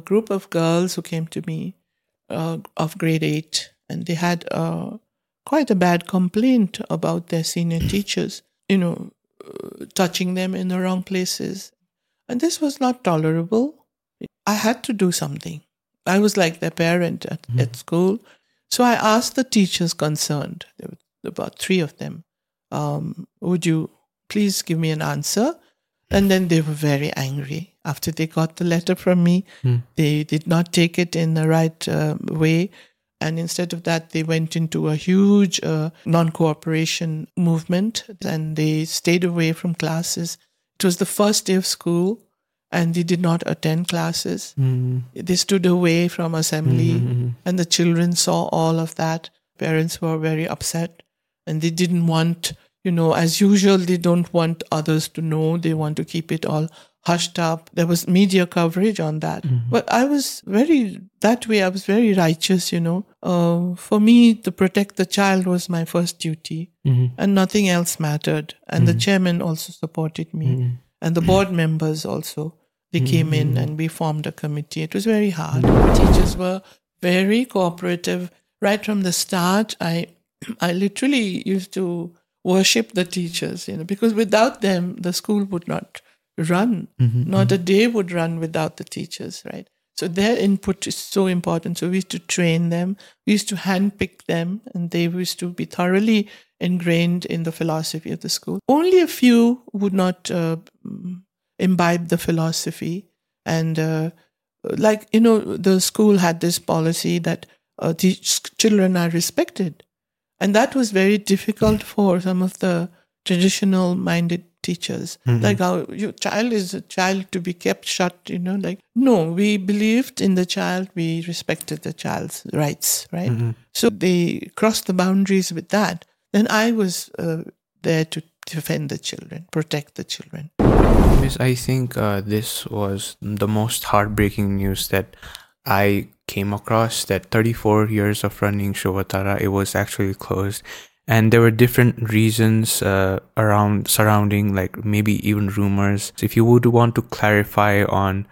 a group of girls who came to me uh, of grade eight, and they had uh, quite a bad complaint about their senior teachers, you know, uh, touching them in the wrong places. And this was not tolerable. I had to do something. I was like their parent at, Mhm. at school. So I asked the teachers concerned, there were about three of them, um, would you please give me an answer? And then they were very angry after they got the letter from me. Mm. They did not take it in the right uh, way. And instead of that, they went into a huge uh, non cooperation movement and they stayed away from classes. It was the first day of school and they did not attend classes. Mm. They stood away from assembly Mhm. and the children saw all of that. Parents were very upset and they didn't want, you know, as usual, they don't want others to know. They want to keep it all hushed up. There was media coverage on that. But I was very, that way, I was very righteous, you know. Uh, for me, to protect the child was my first duty Mhm. and nothing else mattered. And the chairman also supported me Mhm. and the board members also they came in and we formed a committee it was very hard teachers were very cooperative right from the start i i literally used to worship the teachers you know because without them the school would not run. Not a day would run without the teachers right? So their input is so important. So we used to train them. We used to handpick them and they used to be thoroughly ingrained in the philosophy of the school. Only a few would not uh, imbibe the philosophy. And uh, like you know the school had this policy that uh, the children are respected and that was very difficult for some of the traditional minded teachers. Like how your child is a child to be kept shut you know like no we believed in the child we respected the child's rights right? So they crossed the boundaries with that. Then i was uh, there to defend the children protect the children. Miss, I think uh, this was the most heartbreaking news that I came across. That 34 years of running Shuvatara, it was actually closed, and there were different reasons uh, around surrounding, like maybe even rumors. If you would want to clarify on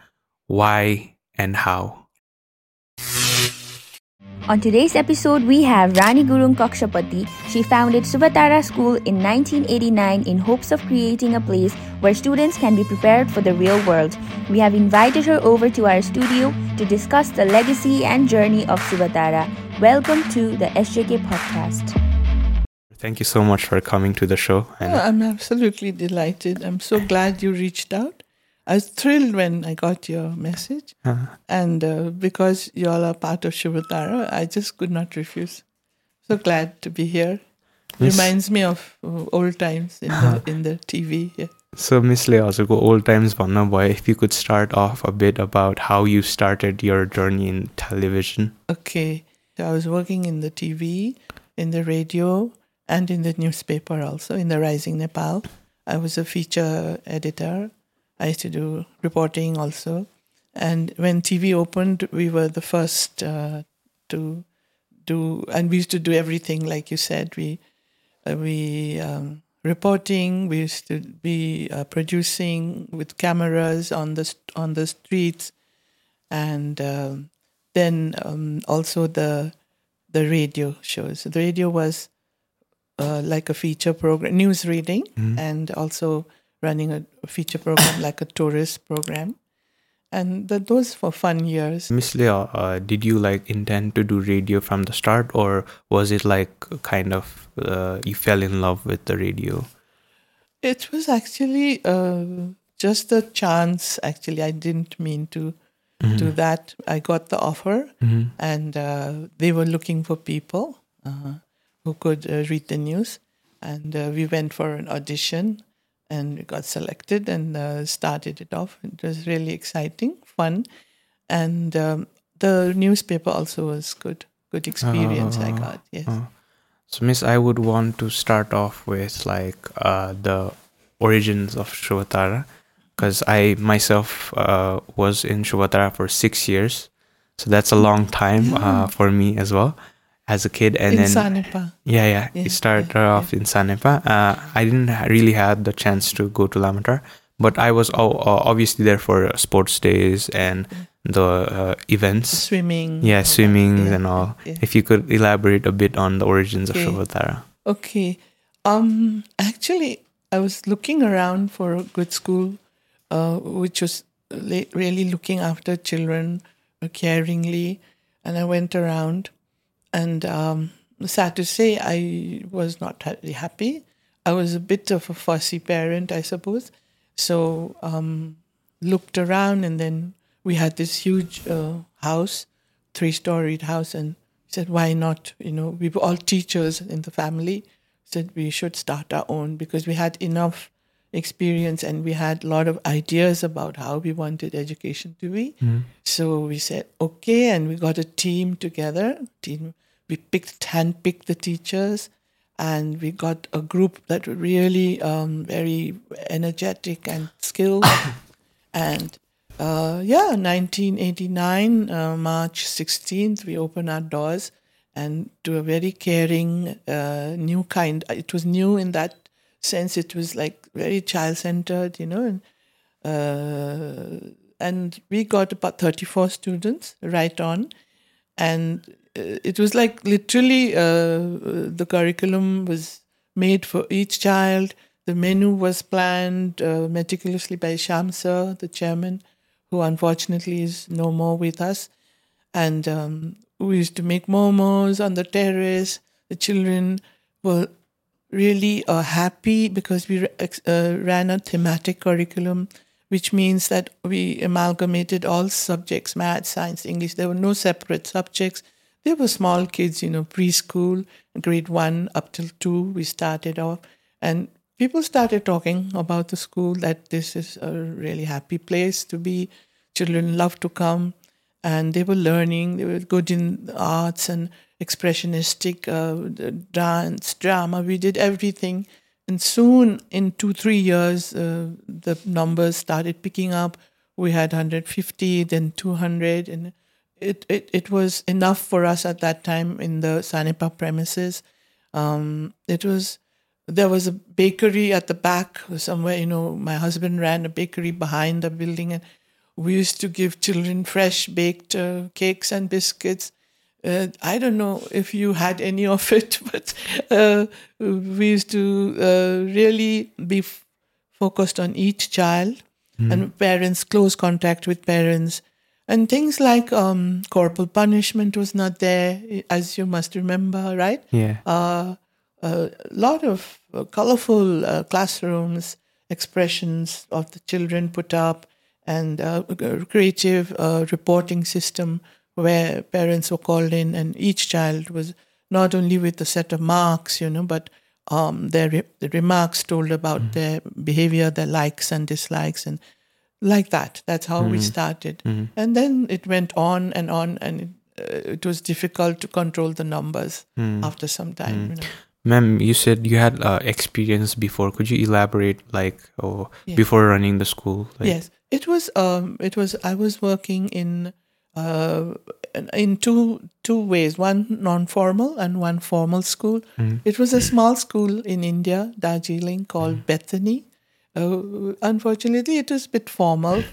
why and how. On today's episode, we have Rani Gurung Kakshapati. She founded Shuvatara School in 1989 in hopes of creating a place where students can be prepared for the real world. We have invited her over to our studio to discuss the legacy and journey of Shuvatara. Welcome to the SJK podcast. Thank you so much for coming to the show. Oh, I'm absolutely delighted. I'm so glad you reached out. I was thrilled when I got your message. Uh-huh. And uh, because you all are part of Shuvatara, I just could not refuse. So glad to be here. Miss- Reminds me of uh, old times in, the, uh-huh. in the TV here. So, Miss Leozuko, old times Boy, if you could start off a bit about how you started your journey in television. Okay. So I was working in the TV, in the radio, and in the newspaper also, in the Rising Nepal. I was a feature editor I used to do reporting also. And when TV opened, we were the first uh, to do, and we used to do everything, like you said. We, uh, we um, reporting. We used to be uh, producing with cameras on the on the streets, and um, then um, also the the radio shows. The radio was uh, like a feature program, news reading, and also running a feature program like a tourist program. And th- those were fun years. Miss Leo, uh, did you like intend to do radio from the start, or was it like kind of uh, you fell in love with the radio? It was actually uh, just a chance. Actually, I didn't mean to do that. I got the offer, and uh, they were looking for people uh, who could uh, read the news. And uh, we went for an audition, and we got selected and uh, started it off. It was really exciting, fun, and um, the newspaper also was good. Good experience I got. Yes. So, Miss, I would want to start off with like uh, the origins of Shuvatara, because I myself uh, was in Shuvatara for six years, so that's a long time uh, for me as well as a kid. And In then Sanepa. Yeah, yeah. Yeah, it started yeah, off in Sanepa. Uh, I didn't really have the chance to go to Lamatar, but I was o- o- obviously there for uh, sports days and the uh, events. Swimming. Yeah, swimming Yeah, and all. yeah. If you could elaborate a bit on the origins Okay. of Shuvatara. Okay. Um. Actually, I was looking around for a good school, uh, which was really looking after children uh, caringly, and I went around, and um, sad to say, I was not totally happy. I was a bit of a fussy parent, I suppose. So um, looked around, and then we had this huge uh, house, three-storied house, and said, "Why not? You know, we were all teachers in the family." Said we should start our own because we had enough experience and we had a lot of ideas about how we wanted education to be. So we said, okay, and we got a team together. Team, we picked, handpicked the teachers, and we got a group that were really um, very energetic and skilled. and uh, yeah, 1989, uh, March 16th, we opened our doors and to a very caring, uh, new kind. It was new in that sense. It was like very child centered, you know, and uh, and we got about 34 students right on. And uh, it was like literally uh, the curriculum was made for each child. The menu was planned uh, meticulously by Shamsa, the chairman who unfortunately is no more with us. And um, we used to make momos on the terrace. The children were really uh, happy because we uh, ran a thematic curriculum, which means that we amalgamated all subjects math, science, English. There were no separate subjects. There were small kids, you know, preschool, grade one up till two, we started off. And people started talking about the school that this is a really happy place to be. Children love to come and they were learning. They were good in arts and expressionistic uh, dance, drama. We did everything, and soon, in two three years, uh, the numbers started picking up. We had 150, then 200, and it, it it was enough for us at that time in the Sanepa premises. Um, it was there was a bakery at the back somewhere. You know, my husband ran a bakery behind the building, and we used to give children fresh baked uh, cakes and biscuits. Uh, I don't know if you had any of it, but uh, we used to uh, really be f- focused on each child and parents, close contact with parents. And things like um, corporal punishment was not there, as you must remember, right? Yeah. uh, a lot of uh, colorful uh, classrooms, expressions of the children put up, and uh, a creative uh, reporting system where parents were called in, and each child was not only with a set of marks, you know, but um, their re- the remarks told about their behavior, their likes and dislikes, and like that. That's how we started, and then it went on and on, and it, uh, it was difficult to control the numbers after some time. You know. Ma'am, you said you had uh, experience before. Could you elaborate, like, oh, before running the school? Like, yes, it was. Um, it was. I was working in uh, in two two ways. One non-formal and one formal school. It was a small school in India, Darjeeling, called Bethany. Uh, unfortunately, it was a bit formal,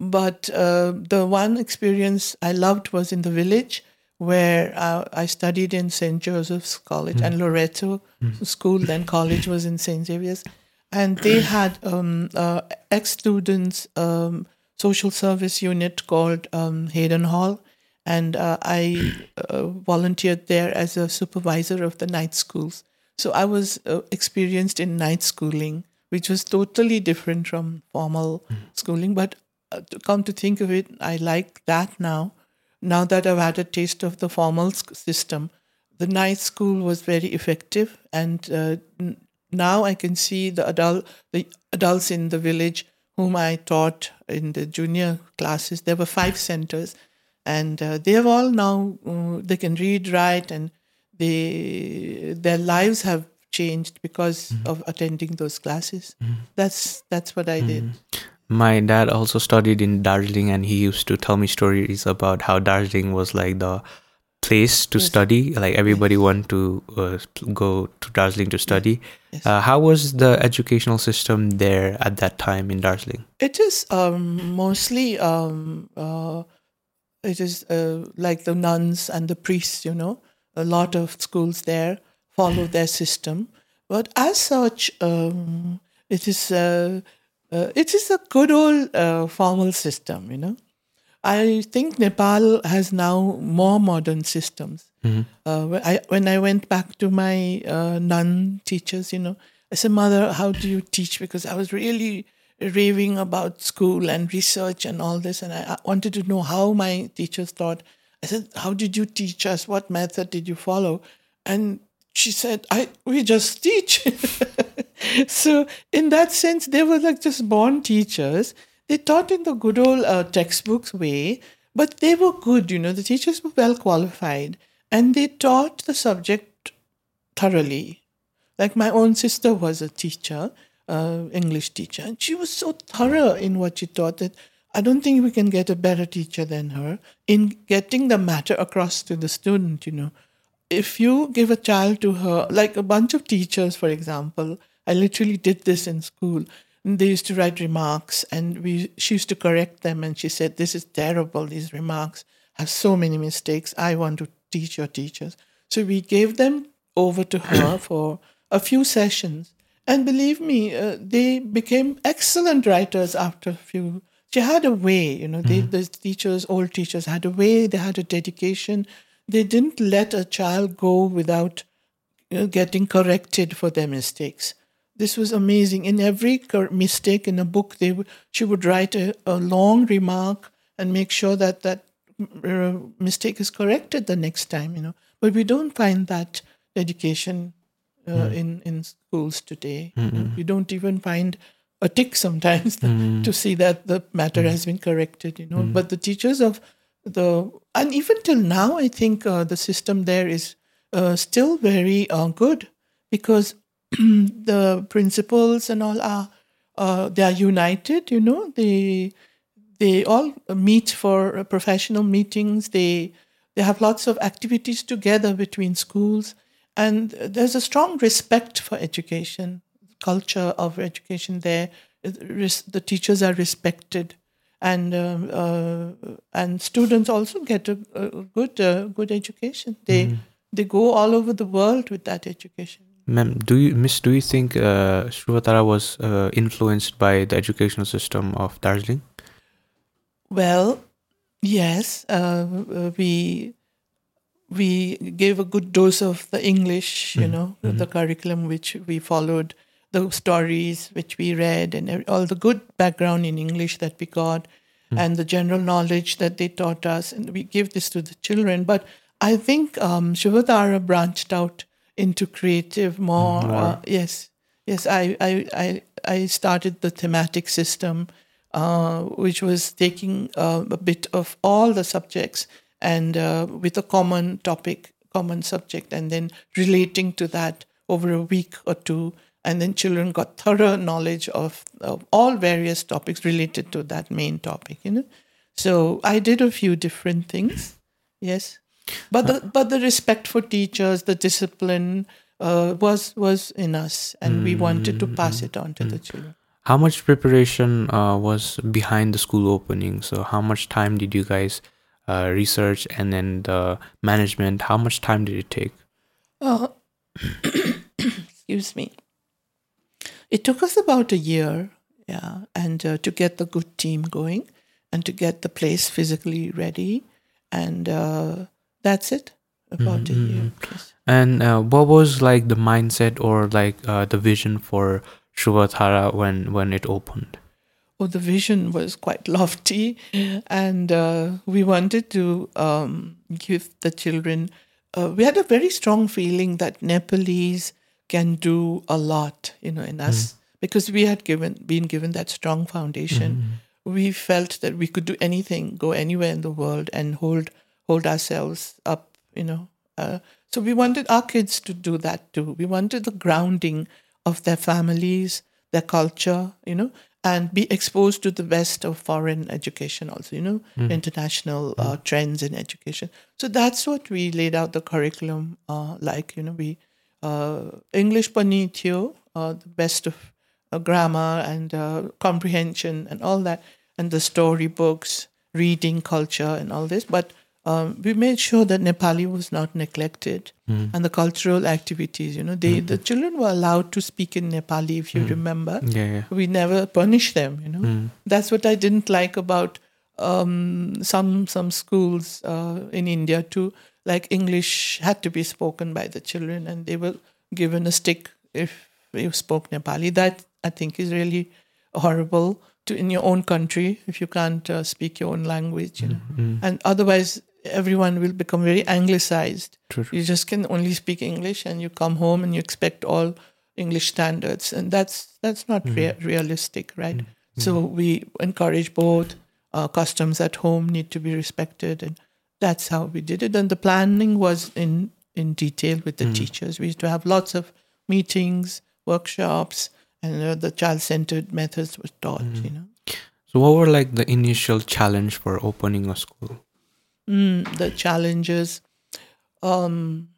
but uh, the one experience I loved was in the village where uh, I studied in St. Joseph's College and Loreto School, then college was in St. Xavier's. And they had um, uh, ex students um, social service unit called um, Hayden Hall. And uh, I uh, volunteered there as a supervisor of the night schools. So I was uh, experienced in night schooling, which was totally different from formal schooling. But uh, to come to think of it, I like that now. Now that I've had a taste of the formal system, the night school was very effective, and uh, n- now I can see the adult, the adults in the village whom I taught in the junior classes. There were five centers, and uh, they have all now uh, they can read, write, and they their lives have changed because of attending those classes. That's that's what I did. My dad also studied in Darjeeling, and he used to tell me stories about how Darjeeling was like the place to Yes. study. Like everybody wanted to uh, go to Darjeeling to study. Yes. Uh, how was the educational system there at that time in Darjeeling? It is um, mostly um, uh, it is uh, like the nuns and the priests. You know, a lot of schools there follow their system, but as such, um, it is uh, uh, it is a good old uh, formal system. You know, I think Nepal has now more modern systems. Uh, when I when I went back to my uh, nun teachers, you know, I said, "Mother, how do you teach?" Because I was really raving about school and research and all this, and I, I wanted to know how my teachers taught. I said, "How did you teach us? What method did you follow?" And she said, "I we just teach." so in that sense, they were like just born teachers. They taught in the good old uh, textbooks way, but they were good. You know, the teachers were well qualified, and they taught the subject thoroughly. Like my own sister was a teacher, uh, English teacher, and she was so thorough in what she taught that I don't think we can get a better teacher than her in getting the matter across to the student. You know, if you give a child to her, like a bunch of teachers, for example, I literally did this in school. And They used to write remarks, and we she used to correct them, and she said, "This is terrible. These remarks have so many mistakes. I want to teach your teachers." So we gave them over to her for a few sessions, and believe me, uh, they became excellent writers after a few. She had a way, you know. They, the teachers, old teachers, had a way. They had a dedication. They didn't let a child go without uh, getting corrected for their mistakes. This was amazing. In every mistake in a book, they would, she would write a, a long remark and make sure that that uh, mistake is corrected the next time. You know, but we don't find that education uh, hmm. in in schools today. Know. You don't even find a tick sometimes mm-hmm. to see that the matter mm-hmm. has been corrected. You know, mm-hmm. but the teachers of the and even till now, I think uh, the system there is uh, still very uh, good because the principals and all are uh, they are united. You know, they they all meet for uh, professional meetings. They they have lots of activities together between schools, and there's a strong respect for education, culture of education there. The teachers are respected, and um, uh, and students also get a, a good uh, good education. They they go all over the world with that education. Ma'am, do you, Miss, do you think uh, Shuvatara was uh, influenced by the educational system of Darjeeling? Well, yes, uh, we we gave a good dose of the English, you know, the curriculum which we followed, the stories which we read, and all the good background in English that we got, and the general knowledge that they taught us, and we give this to the children. But I think um, Shuvatara branched out into creative more. Uh, yes, yes. I, I I I started the thematic system uh, which was taking uh, a bit of all the subjects and uh, with a common topic, common subject, and then relating to that over a week or two. And then children got thorough knowledge of, of all various topics related to that main topic, you know. So I did a few different things, yes. But the but the respect for teachers, the discipline uh, was was in us, and we wanted to pass it on to the children. How much preparation uh, was behind the school opening? So, how much time did you guys uh, research, and then the management? How much time did it take? Uh, excuse me. It took us about a year, yeah, and uh, to get the good team going, and to get the place physically ready, and uh, that's it. About a year. yes. And uh, what was like the mindset or like uh, the vision for Shuvatara when when it opened? Oh, the vision was quite lofty, and uh, we wanted to um, give the children. Uh, we had a very strong feeling that Nepalese can do a lot, you know, in us because we had given been given that strong foundation. We felt that we could do anything, go anywhere in the world, and hold hold ourselves up, you know. Uh, so we wanted our kids to do that too. We wanted the grounding of their families, their culture, you know, and be exposed to the best of foreign education also, you know, international uh, trends in education. So that's what we laid out the curriculum uh, like, you know, we English pani थियो, uh, the best of uh, grammar and uh, comprehension and all that, and the storybooks reading culture and all this, but um, we made sure that Nepali was not neglected and the cultural activities. You know, they the children were allowed to speak in Nepali. If you remember, Yeah, yeah. we never punish them. You know, that's what I didn't like about um, some some schools uh, in India too. Like English had to be spoken by the children, and they were given a stick if you spoke Nepali. That I think is really horrible to in your own country if you can't uh, speak your own language. You know, and otherwise everyone will become very anglicized. True. You just can only speak English, and you come home and you expect all English standards, and that's that's not rea- realistic, right? So we encourage both. Uh, customs at home need to be respected, and that's how we did it. And the planning was in in detail with the teachers. We used to have lots of meetings, workshops, and uh, the child-centered methods were taught. You know. So, what were like the initial challenge for opening a school? Mm, the challenges. Um,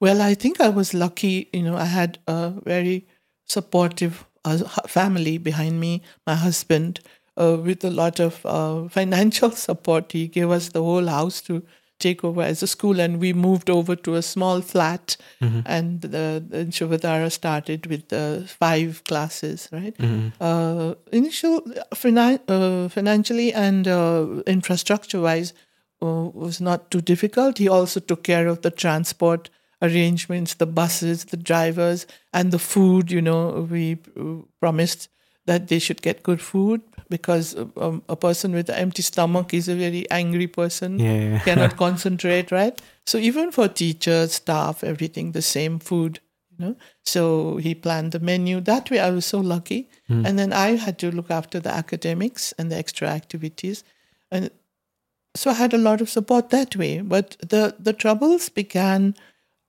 well, I think I was lucky. You know, I had a very supportive uh, family behind me. My husband, uh, with a lot of uh, financial support, he gave us the whole house to take over as a school, and we moved over to a small flat. And the, the started with uh, five classes, right? Uh, initial finan- uh, financially and uh, infrastructure wise uh, was not too difficult. He also took care of the transport arrangements, the buses, the drivers, and the food. You know, we uh, promised that they should get good food because um, a person with an empty stomach is a very angry person, Yeah, yeah. cannot concentrate, right? So even for teachers, staff, everything, the same food. You know, so he planned the menu. That way, I was so lucky. And then I had to look after the academics and the extra activities, and so I had a lot of support that way. But the the troubles began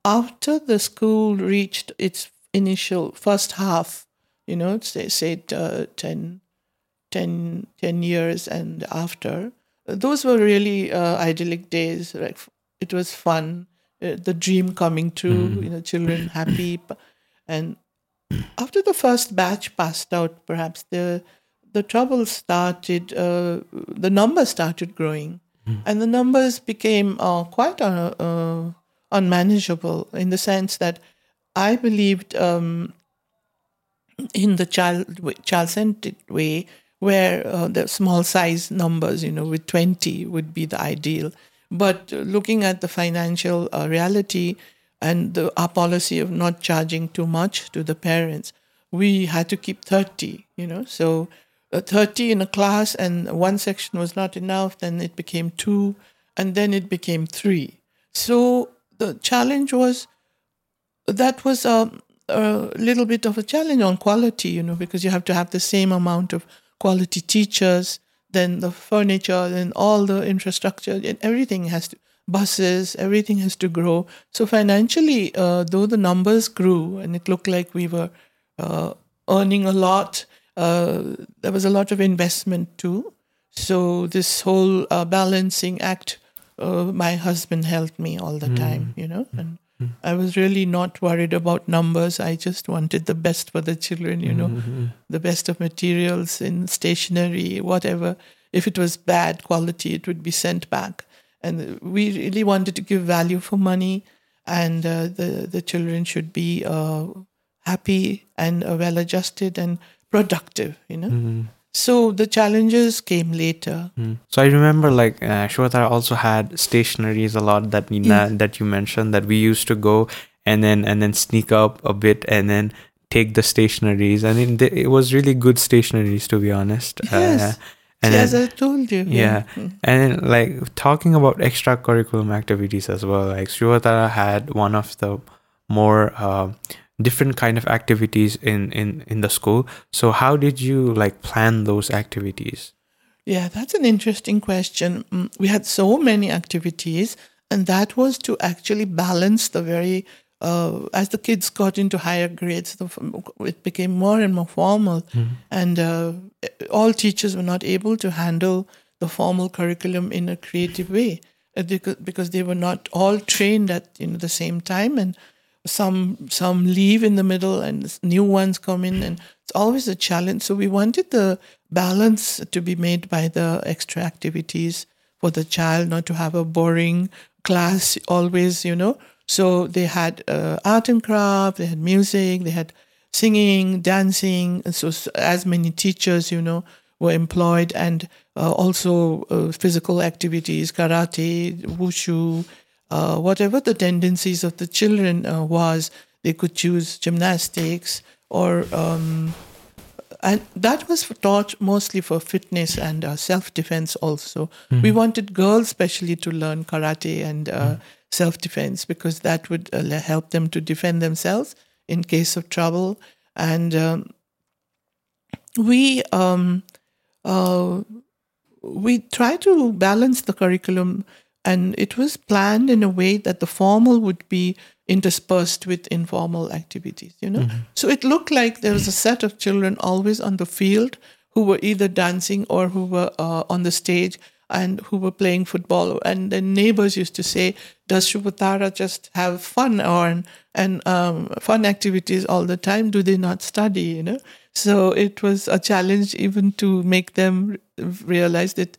after the school reached its initial first half. You know, say say uh, 10, 10, 10 years and after. Those were really uh, idyllic days. Like it was fun, uh, the dream coming true. You know, children happy, and after the first batch passed out, perhaps the the trouble started. Uh, the numbers started growing, and the numbers became uh, quite uh, uh, unmanageable in the sense that I believed um, in the child child centered way, where uh, the small size numbers, you know, with twenty would be the ideal. But looking at the financial uh, reality and the, our policy of not charging too much to the parents, we had to keep 30, you know. So uh, 30 in a class and one section was not enough, then it became two, and then it became three. So the challenge was that was a, a little bit of a challenge on quality, you know, because you have to have the same amount of quality teachers, then the furniture, then all the infrastructure, and everything has to buses, everything has to grow. So financially, uh, though the numbers grew and it looked like we were uh, earning a lot, uh, there was a lot of investment too. So this whole uh, balancing act, uh, my husband helped me all the time, you know, and I was really not worried about numbers. I just wanted the best for the children, you know, the best of materials in stationery, whatever. If it was bad quality, it would be sent back. And we really wanted to give value for money, and uh, the the children should be uh, happy and uh, well adjusted and productive, you know. So the challenges came later. So I remember like uh, Shuvatara also had stationaries a lot that we na- that you mentioned that we used to go and then and then sneak up a bit and then take the stationaries. I mean, it was really good stationaries to be honest. Yes. Uh, and As I told you. yeah, and then like talking about extracurriculum activities as well. Like Shuvatara had one of the more uh, different kind of activities in in in the school. So how did you like plan those activities? Yeah, that's an interesting question. Mm, We had so many activities, and that was to actually balance the very. Uh, as the kids got into higher grades, the, it became more and more formal, and uh, all teachers were not able to handle the formal curriculum in a creative way uh, because, because they were not all trained at you know the same time, and some some leave in the middle and new ones come in and it's always a challenge so we wanted the balance to be made by the extra activities for the child not to have a boring class always, you know. So they had uh, art and craft, they had music, they had singing, dancing. And so as many teachers, you know, were employed and uh, also uh, physical activities, karate, wushu, uh, whatever the tendencies of the children uh, was, they could choose gymnastics or um, and that was taught mostly for fitness and uh, self-defense also mm. we wanted girls especially to learn karate and uh, mm. self-defense because that would uh, help them to defend themselves in case of trouble and um, we um, uh, we try to balance the curriculum and it was planned in a way that the formal would be interspersed with informal activities you know? Mm-hmm. so it looked like there was a set of children always on the field who were either dancing or who were uh, on the stage and who were playing football. And the neighbors used to say does Shuvatara just have fun or and um, fun activities all the time? Do they not study? You know? So it was a challenge even to make them realize that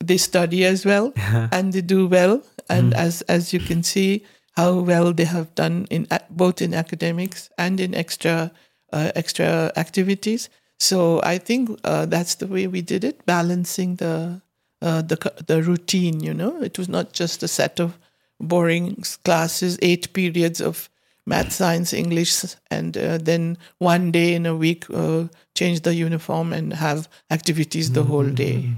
they study as well and they do well and mm. as as you can see how well they have done in both in academics and in extra uh, extra activities. So I think uh, that's the way we did it, balancing the uh, the the routine. You know, it was not just a set of boring classes, eight periods of math, science, English, and uh, then one day in a week uh, change the uniform and have activities the whole day.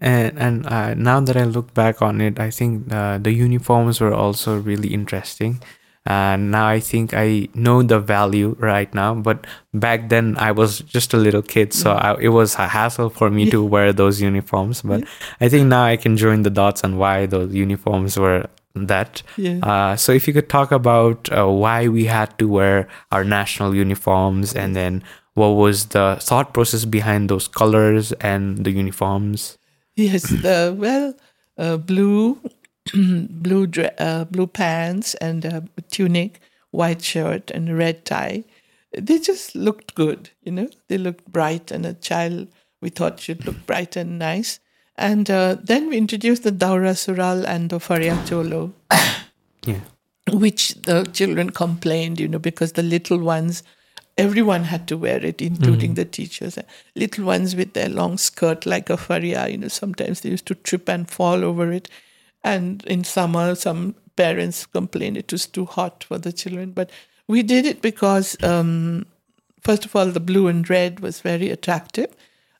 And and uh, now that I look back on it, I think uh, the uniforms were also really interesting. And now I think I know the value right now, but back then I was just a little kid, so I, it was a hassle for me to wear those uniforms. But I think now I can join the dots on why those uniforms were that. Yeah. Uh, so if you could talk about uh, why we had to wear our national uniforms, and then what was the thought process behind those colors and the uniforms. Yes, the well, uh, blue, blue, uh, blue pants and a tunic, white shirt and red tie. They just looked good, you know. They looked bright, and a child we thought should look bright and nice. And uh, then we introduced the Daura Suruwal and the Faria Cholo, yeah. which the children complained, you know, because the little ones everyone had to wear it, including mm. the teachers. Little ones with their long skirt like a faria, you know, sometimes they used to trip and fall over it. And in summer, some parents complained it was too hot for the children. But we did it because, um, first of all, the blue and red was very attractive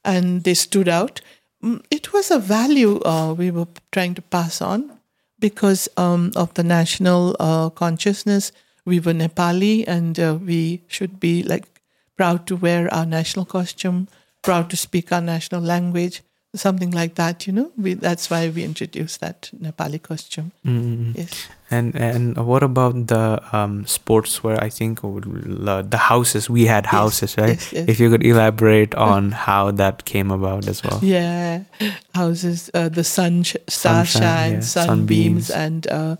and they stood out. Mm, it was a value uh, we were trying to pass on because um, of the national uh, consciousness we were Nepali and uh, we should be like proud to wear our national costume, proud to speak our national language, something like that. You know, we, that's why we introduced that Nepali costume. Mm-hmm. Yes. And and what about the um, sports where I think the houses we had houses yes, right? Yes, yes. If you could elaborate on how that came about as well. Yeah, houses, uh, the sun, sh- star Sunshine, shine, yeah. sunbeams, and. Uh,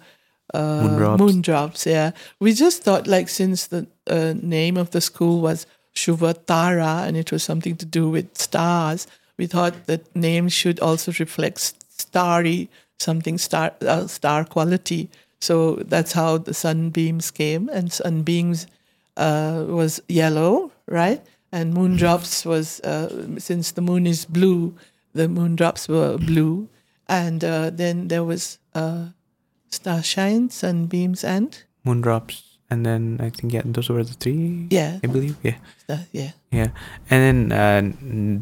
uh, moondrops. moondrops. Yeah, we just thought like since the uh, name of the school was Shuvatara and it was something to do with stars, we thought that name should also reflect starry something star uh, star quality. So that's how the sunbeams came, and sunbeams uh, was yellow, right? And moondrops was uh, since the moon is blue, the moondrops were blue, and uh, then there was uh, star shines, sunbeams, and moondrops. And then I think yeah, those were the three. Yeah, I believe yeah. Uh, yeah. Yeah, and then uh,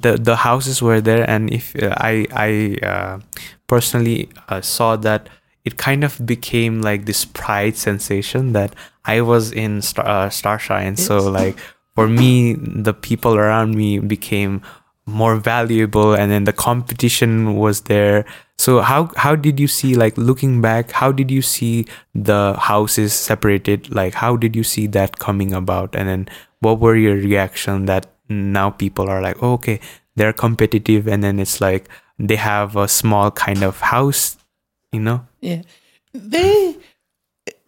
the the houses were there, and if uh, I I uh, personally uh, saw that it kind of became like this pride sensation that I was in Star uh, Starshine. Yes. So like for me, the people around me became more valuable, and then the competition was there so how how did you see like looking back how did you see the houses separated? Like how did you see that coming about? And then what were your reaction that now people are like oh, okay they're competitive and then it's like they have a small kind of house you know? Yeah. They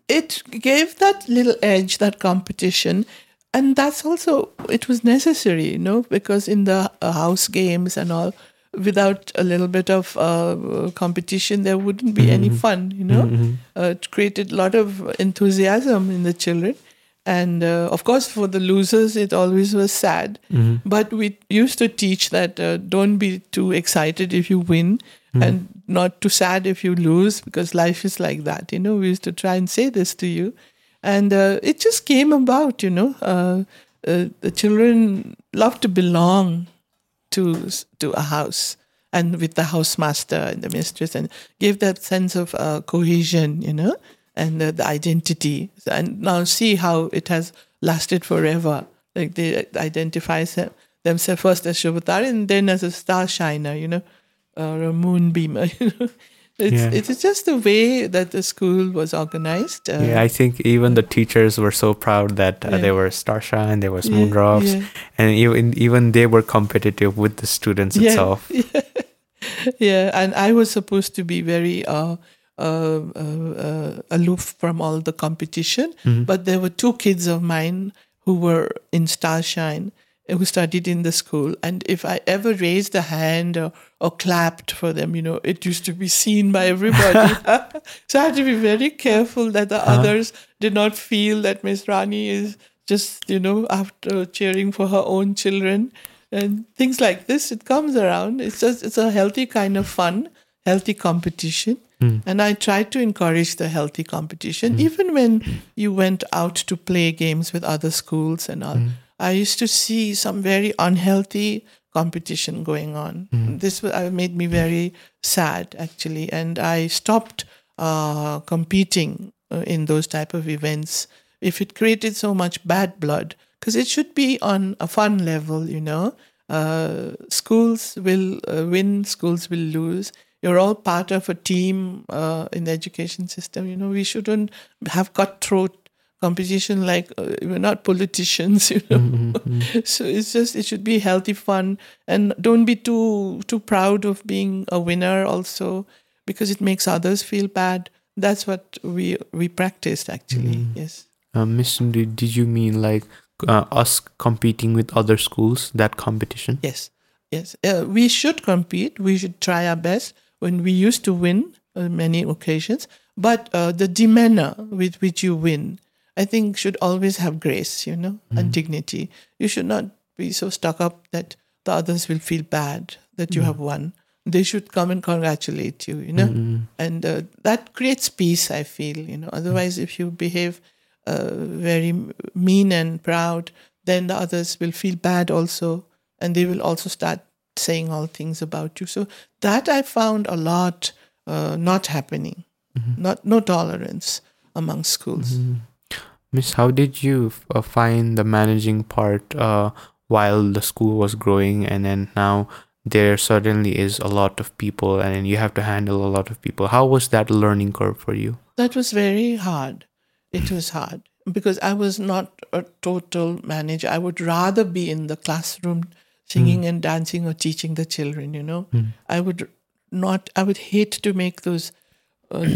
it gave that little edge that competition and that's also it was necessary you know because in the uh, house games and all without a little bit of uh, competition, there wouldn't be any fun, you know. Uh, it created a lot of enthusiasm in the children. And uh, of course, for the losers, it always was sad. But we used to teach that uh, don't be too excited if you win and not too sad if you lose because life is like that. You know, we used to try and say this to you. And uh, it just came about, you know. Uh, uh, the children love to belong to to a house and with the housemaster and the mistress and give that sense of uh, cohesion you know and uh, the identity. And now see how it has lasted forever. Like they identify se- themselves first as Shobhatari and then as a star shiner you know or a moonbeamer you know it's, Yeah. it's just the way that the school was organized uh, Yeah, I think even the teachers were so proud that uh, Yeah. there were Starshine, there was Yeah, Moondrops, yeah. and even even they were competitive with the students itself. yeah and i was supposed to be very uh, uh, uh, uh, aloof from all the competition but there were two kids of mine who were in starshine who studied in the school and if i ever raised a hand or, or clapped for them you know it used to be seen by everybody. So i had to be very careful that the uh-huh. others did not feel that miss rani is just you know after cheering for her own children and things like this. It comes around. It's just it's a healthy kind of fun healthy competition. Hmm. And i try to encourage the healthy competition hmm. even when you went out to play games with other schools and all hmm. I used to see some very unhealthy competition going on. This uh, made me very sad actually and i stopped uh, competing uh, in those type of events. If it created so much bad blood because it should be on a fun level you know uh, schools will uh, win schools will lose. You're all part of a team uh, in the education system you know. We shouldn't have cutthroat competition like uh, we're not politicians you know. So it's just it should be healthy fun. And don't be too too proud of being a winner also because it makes others feel bad. That's what we we practiced actually. Yes. Uh, Miss Sundri, did you mean like uh, us competing with other schools, that competition? Yes, yes. Uh, we should compete. We should try our best. When we used to win on many occasions, but uh, the demeanor with which you win, I think, should always have grace, you know, and dignity. You should not be so stuck up that the others will feel bad that you have won. They should come and congratulate you, you know, and uh, that creates peace. I feel, you know. Otherwise, if you behave uh, very mean and proud, then the others will feel bad also, and they will also start saying all things about you. So that I found a lot uh, not happening, not no tolerance among schools. Miss, how did you uh, find the managing part uh, while the school was growing, and then now there suddenly is a lot of people, and you have to handle a lot of people? How was that learning curve for you? That was very hard. It was hard because I was not a total manager. I would rather be in the classroom singing and dancing or teaching the children, you know. I would not, I would hate to make those uh,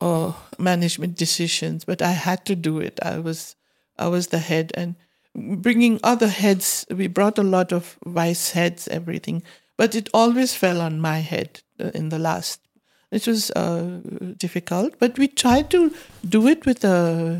uh, management decisions, but I had to do it. I was, I was the head and bringing other heads. We brought a lot of vice heads, everything, but it always fell on my head uh, in the last it was uh, difficult, but we tried to do it with uh,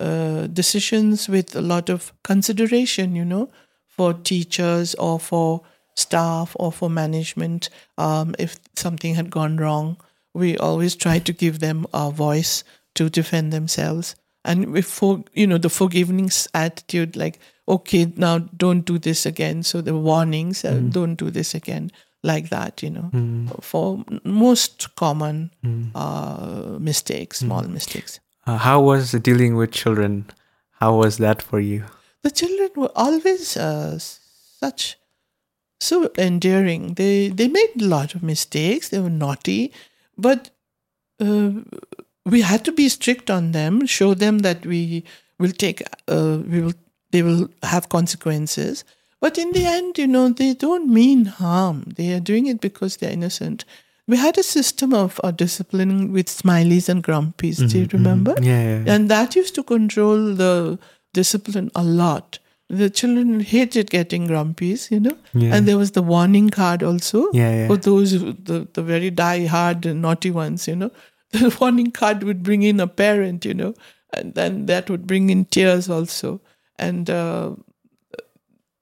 uh, decisions with a lot of consideration, you know, for teachers or for staff or for management. Um, if something had gone wrong, we always try to give them a voice to defend themselves. And for you know the forgiveness attitude, like okay, now don't do this again. So the warnings, uh, don't do this again, like that. You know, for most common uh, mistakes, small mistakes. Uh, how was dealing with children? How was that for you? The children were always uh, such so endearing. They they made a lot of mistakes. They were naughty, but uh, we had to be strict on them. Show them that we will take. Uh, we will. They will have consequences. But in the end, you know, they don't mean harm. They are doing it because they're innocent. We had a system of uh, discipline with smileys and grumpies. Do you remember? Yeah, yeah, yeah. And that used to control the discipline a lot. The children hated getting grumpies, you know. Yeah. And there was the warning card also Yeah, yeah. for those the the very die hard and naughty ones, you know. The warning card would bring in a parent, you know, and then that would bring in tears also. And uh,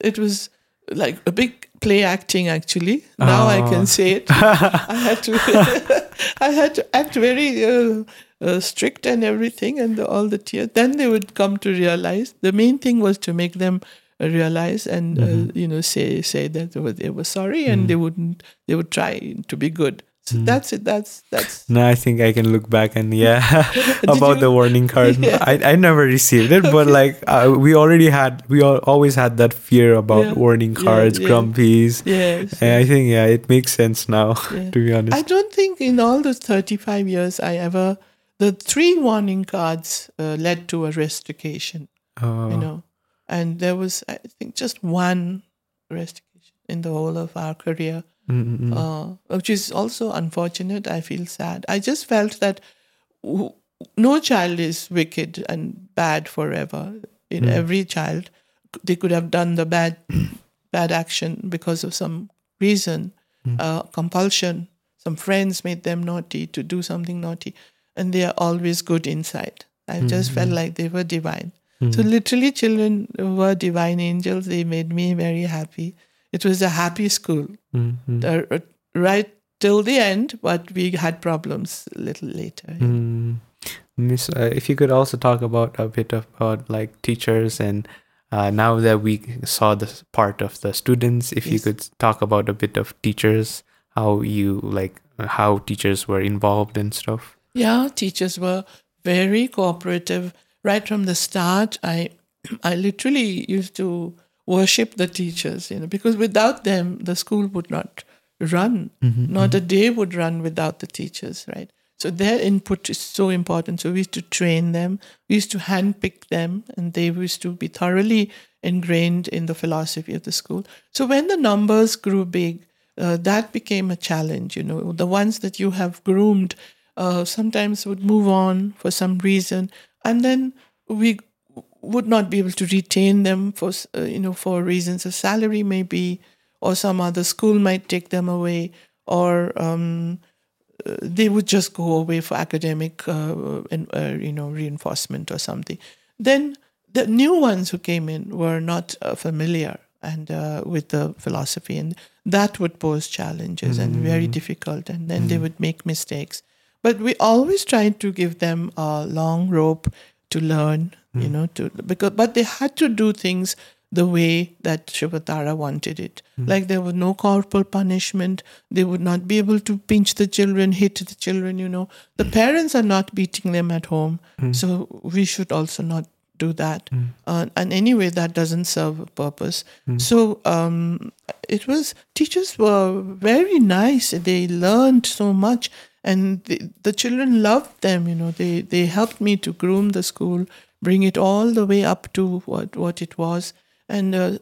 it was like a big play acting actually. Now I Oh. can say it. I had to I had to act very uh, uh, strict and everything and the, all the tears. Then they would come to realize. The main thing was to make them uh, realize and uh, you know say say that they were, they were sorry and they wouldn't they would try to be good. So that's it. That's that's No, I think I can look back and yeah, about you? the warning card. Yeah. I, I never received it, but like uh, we already had, we all, always had that fear about Yeah. warning cards, yeah. grumpies. yes. And I think yeah, it makes sense now. Yeah. To be honest, I don't think in all those 35 years I ever, the three warning cards uh, led to a restoration, Oh, you know. And there was, I think, just one restoration in the whole of our career, mm, mm, uh, which is also unfortunate. I feel sad. I just felt that w- no child is wicked and bad forever. In every child, they could have done the bad, bad action because of some reason, uh, compulsion. Some friends made them naughty to do something naughty, and they are always good inside. I just felt like they were divine. So literally, children were divine angels. They made me very happy. It was a happy school mm, mm, uh, uh, right till the end, but we had problems a little later. mm. Miss, uh, if you could also talk about a bit about like teachers and uh, now that we saw the part of the students, if you could talk about a bit of teachers, how you like how teachers were involved and stuff. Yeah, teachers were very cooperative right from the start. I I literally used to worship the teachers, you know, because without them the school would not run. Not a day would run without the teachers, right? So their input is so important. So we used to train them, we used to handpick them, and they used to be thoroughly ingrained in the philosophy of the school. So when the numbers grew big, uh, that became a challenge. You know, the ones that you have groomed uh, sometimes would move on for some reason, and then we would not be able to retain them for uh, you know for reasons of salary maybe, or some other school might take them away, or um, uh, they would just go away for academic uh, and uh, you know reinforcement or something. Then the new ones who came in were not uh, familiar and uh, with the philosophy, and that would pose challenges and very difficult. And then they would make mistakes. But we always tried to give them a long rope to learn, you hmm. know, to because but they had to do things the way that Shuvatara wanted it. Hmm. Like there was no corporal punishment. They would not be able to pinch the children, hit the children, you know. The hmm. parents are not beating them at home. So we should also not do that. Uh, and anyway, that doesn't serve a purpose. So um, it was, teachers were very nice. They learned so much. And the, the children loved them, you know. They, they helped me to groom the school, bring it all the way up to what, what it was. And uh,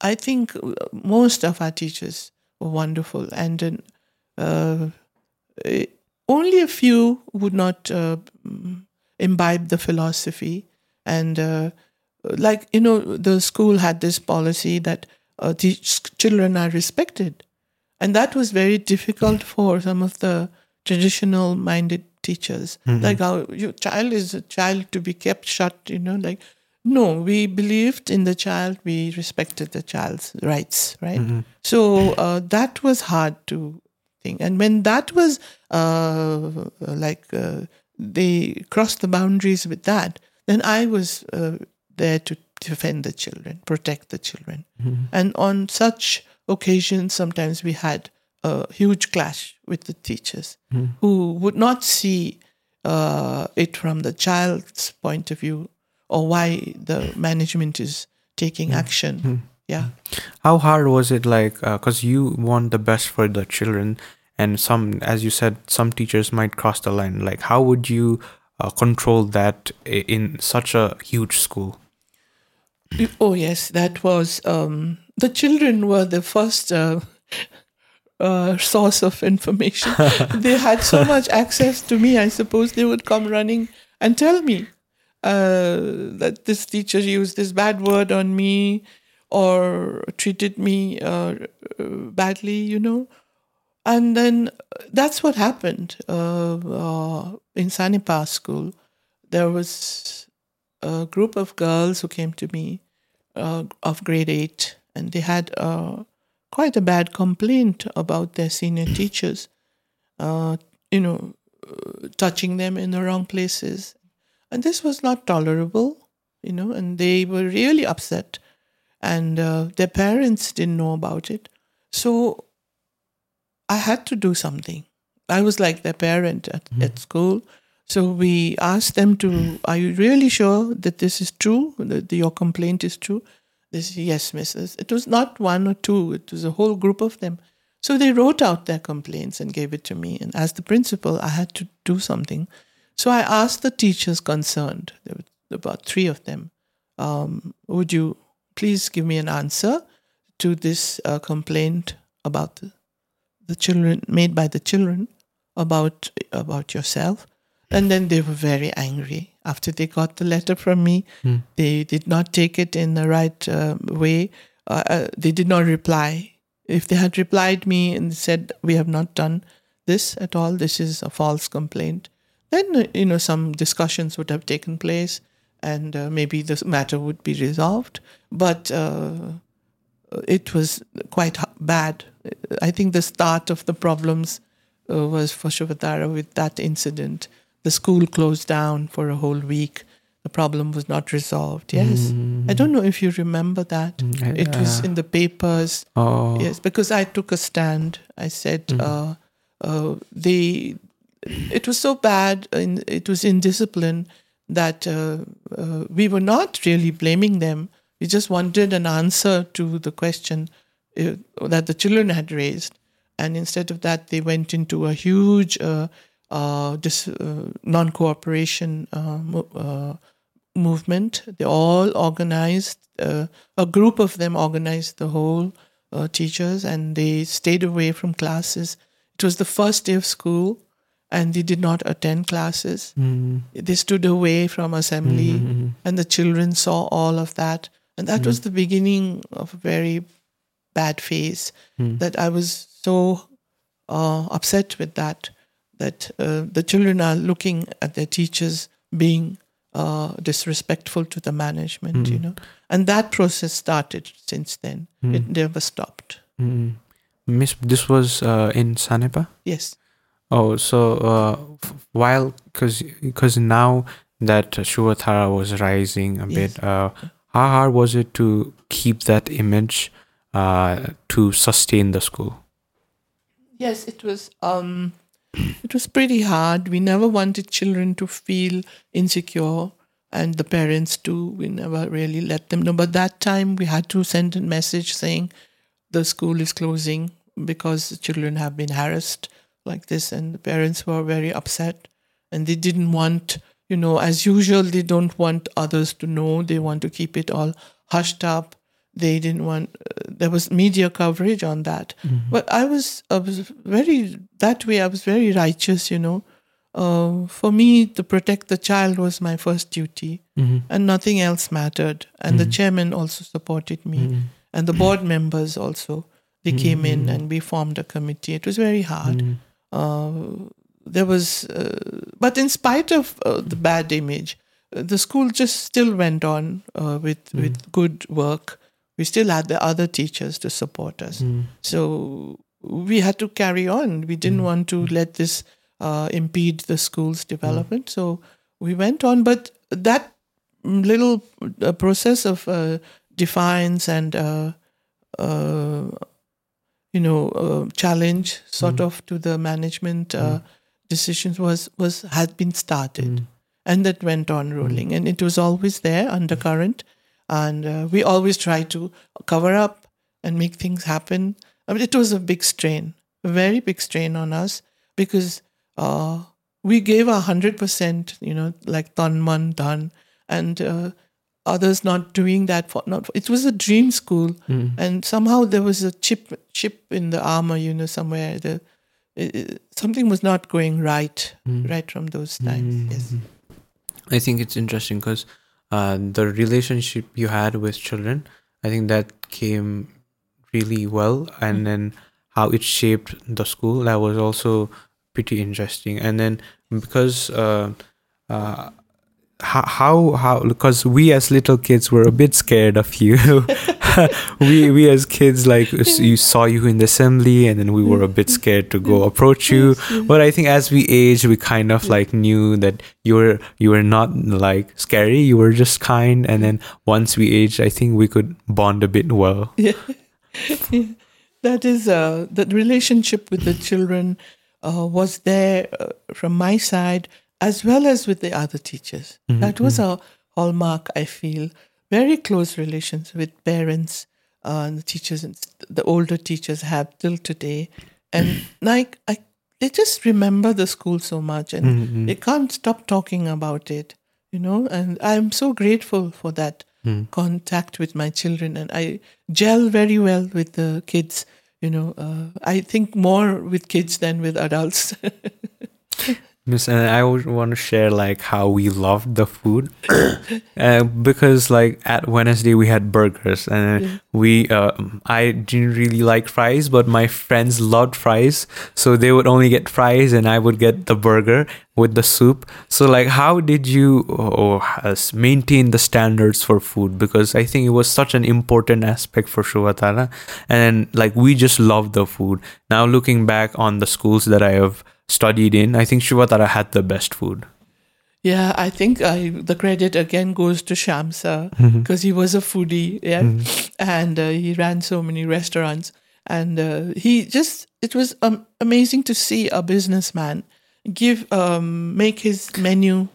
I think uh, most of our teachers were wonderful, and uh, uh, only a few would not uh, imbibe the philosophy. And uh, like you know, the school had this policy that uh, the children are respected, and that was very difficult for some of the traditional-minded teachers. Like, our your child is a child to be kept shut, you know, like no, we believed in the child. We respected the child's rights, right? So uh, that was hard to think. And when that was uh, like uh, they crossed the boundaries with that, then I was uh, there to defend the children, protect the children. And on such occasions, sometimes we had a huge clash with the teachers who would not see uh, it from the child's point of view or why the management is taking action. Yeah. How hard was it like because you want the best for the children and some as you said some teachers might cross the line. Like how would you uh, control that in such a huge school? Oh yes, that was um, the children were the first uh, uh, source of information. they had so much access to me. I suppose they would come running and tell me. uh, that this teacher used this bad word on me or treated me uh, badly, you know. And then that's what happened uh, uh, in Sanepa school. There was a group of girls who came to me uh, of grade eight, and they had uh, quite a bad complaint about their senior teachers, uh, you know, uh, touching them in the wrong places. And this was not tolerable, you know, and they were really upset. And uh, their parents didn't know about it. So I had to do something. I was like their parent at, Mm-hmm. at school. So we asked them to, Are you really sure that this is true? That your complaint is true? Said, Yes, Mrs. It was not one or two, it was a whole group of them. So they wrote out their complaints and gave it to me. And as the principal, I had to do something. So I asked the teachers concerned, there were about three of them, um, would you please give me an answer to this uh, complaint about the, the children made by the children about about yourself and then they were very angry after they got the letter from me they did not take it in the right uh, way uh, uh, they did not reply if they had replied me and said we have not done this at all this is a false complaint then uh, you know some discussions would have taken place and uh, maybe this matter would be resolved but uh, it was quite bad. I think the start of the problems uh, was for Shuvatara with that incident. The school closed down for a whole week. The problem was not resolved. Yes. I don't know if you remember that. Mm, It was in the papers. Oh, Yes, because I took a stand. I said uh, uh, they. It was so bad. In, it was indiscipline that uh, uh, we were not really blaming them. We just wanted an answer to the question uh, that the children had raised, and instead of that, they went into a huge uh, uh, dis, uh, non-cooperation uh, mo- uh, movement. They all organized, uh, a group of them organized the whole uh, teachers and they stayed away from classes. It was the first day of school and they did not attend classes. They stood away from assembly and the children saw all of that. And that was the beginning of a very bad phase that I was so uh, upset with that that uh, the children are looking at their teachers being uh, disrespectful to the management, you know, and that process started since then. It never stopped. mm. Miss, this was uh, in Sanepa. Yes. Oh, so uh, f- while because because now that Shuvatara was rising a Yes. bit, uh, how hard was it to keep that image uh, to sustain the school? Yes, it was. Um, it was pretty hard. We never wanted children to feel insecure, and the parents too. We never really let them know. But that time, we had to send a message saying the school is closing because the children have been harassed like this, and the parents were very upset, and they didn't want. You know, as usual, they don't want others to know. They want to keep it all hushed up they didn't want uh, there was media coverage on that. But i was i was very that way i was very righteous you know. Uh, for me to protect the child was my first duty and nothing else mattered. And the chairman also supported me and the board members also they came in and we formed a committee. It was very hard. Uh, there was uh, but in spite of uh, the bad image uh, the school just still went on uh, with with good work we still had the other teachers to support us. So we had to carry on. We didn't want to let this uh, impede the school's development. So we went on. But that little uh, process of uh, defiance and uh, uh, you know uh, challenge sort of to the management uh, decisions was was had been started. And that went on rolling. And it was always there undercurrent and uh, we always try to cover up and make things happen. I mean, it was a big strain a very big strain on us because uh, we gave a hundred percent you know like tan man dhan and uh, others not doing that for not it was a dream school. And somehow there was a chip chip in the armor you know somewhere. The it, it- something was not going right right from those times. Yes. I think it's interesting because uh, the relationship you had with children, I think that came really well, and then how it shaped the school that was also pretty interesting. And then because uh, uh, how how how because we as little kids were a bit scared of you. We we as kids like you saw you in the assembly and then we were a bit scared to go approach you. But i think as we aged we kind of like knew that you were you were not like scary you were just kind. And then once we aged i think we could bond a bit well. Yeah. yeah. That is uh, the relationship with the children uh, was there uh, from my side as well as with the other teachers. Mm-hmm, that was mm-hmm. our hallmark, I feel. Very close relations with parents uh, and the teachers, and the older teachers have till today. And like, I, they just remember the school so much and mm-hmm, they can't stop talking about it, you know. And I'm so grateful for that hmm. contact with my children and I gel very well with the kids. You know, uh, I think more with kids than with adults. Miss, and I would want to share like how we loved the food, uh, because like at Wednesday we had burgers, and we uh, I didn't really like fries, but my friends loved fries, so they would only get fries, and I would get the burger with the soup. So like, how did you or maintain the standards for food? Because I think it was such an important aspect for Shuvatara, and like we just loved the food. Now looking back on the schools that I have studied in, I think Shuvatara had the best food. Yeah, I think I, the credit again goes to Shamsa because he was a foodie, yeah, and uh, he ran so many restaurants, and uh, he just it was um, amazing to see a businessman give um, make his menu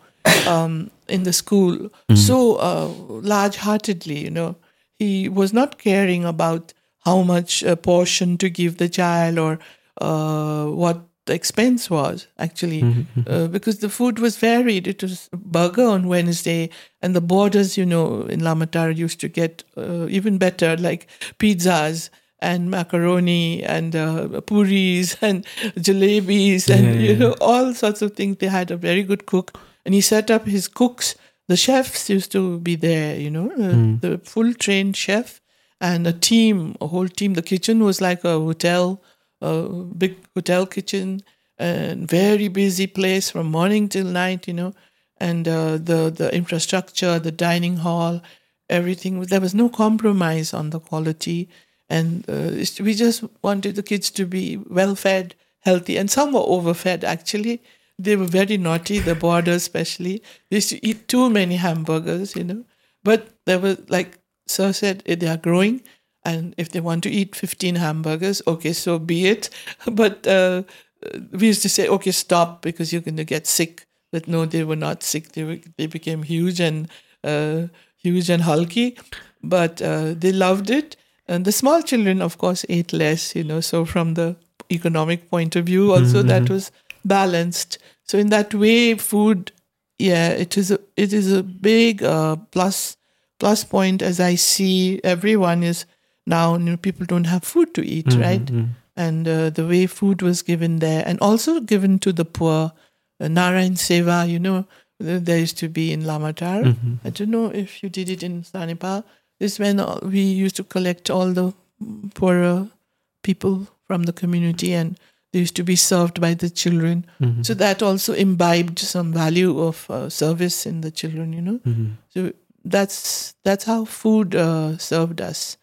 um, in the school so uh, large-heartedly. You know, he was not caring about how much uh, portion to give the child or uh, what the expense was actually uh, because the food was varied. It was burger on wednesday and the borders you know in lamatar used to get uh, even better like pizzas and macaroni and uh, puris and jalebis and you know all sorts of things. They had a very good cook and he set up his cooks. The chefs used to be there you know uh, the full trained chef and a team a whole team. The kitchen was like a hotel a big hotel kitchen and very busy place from morning till night you know. And uh, the the infrastructure the dining hall everything there was no compromise on the quality. And uh, we just wanted the kids to be well fed healthy and some were overfed actually. They were very naughty the border especially. They used to eat too many hamburgers you know. But there was like sir said eh, they are growing and if they want to eat 15 hamburgers okay so be it. But uh, we used to say okay stop because you're going to get sick. But no they were not sick. They were, they became huge and uh, huge and hulky. But uh, they loved it. And the small children of course ate less you know. So from the economic point of view also that was balanced. So in that way food yeah it is a it is a big uh, plus plus point as i see everyone is now you know, people don't have food to eat right? and uh, the way food was given there and also given to the poor. Uh, narayan seva you know th- there used to be in lamatar i don't know if you did it in sanipal. This when uh, we used to collect all the poorer people from the community and they used to be served by the children. So that also imbibed some value of uh, service in the children you know? So that's that's how food uh, served us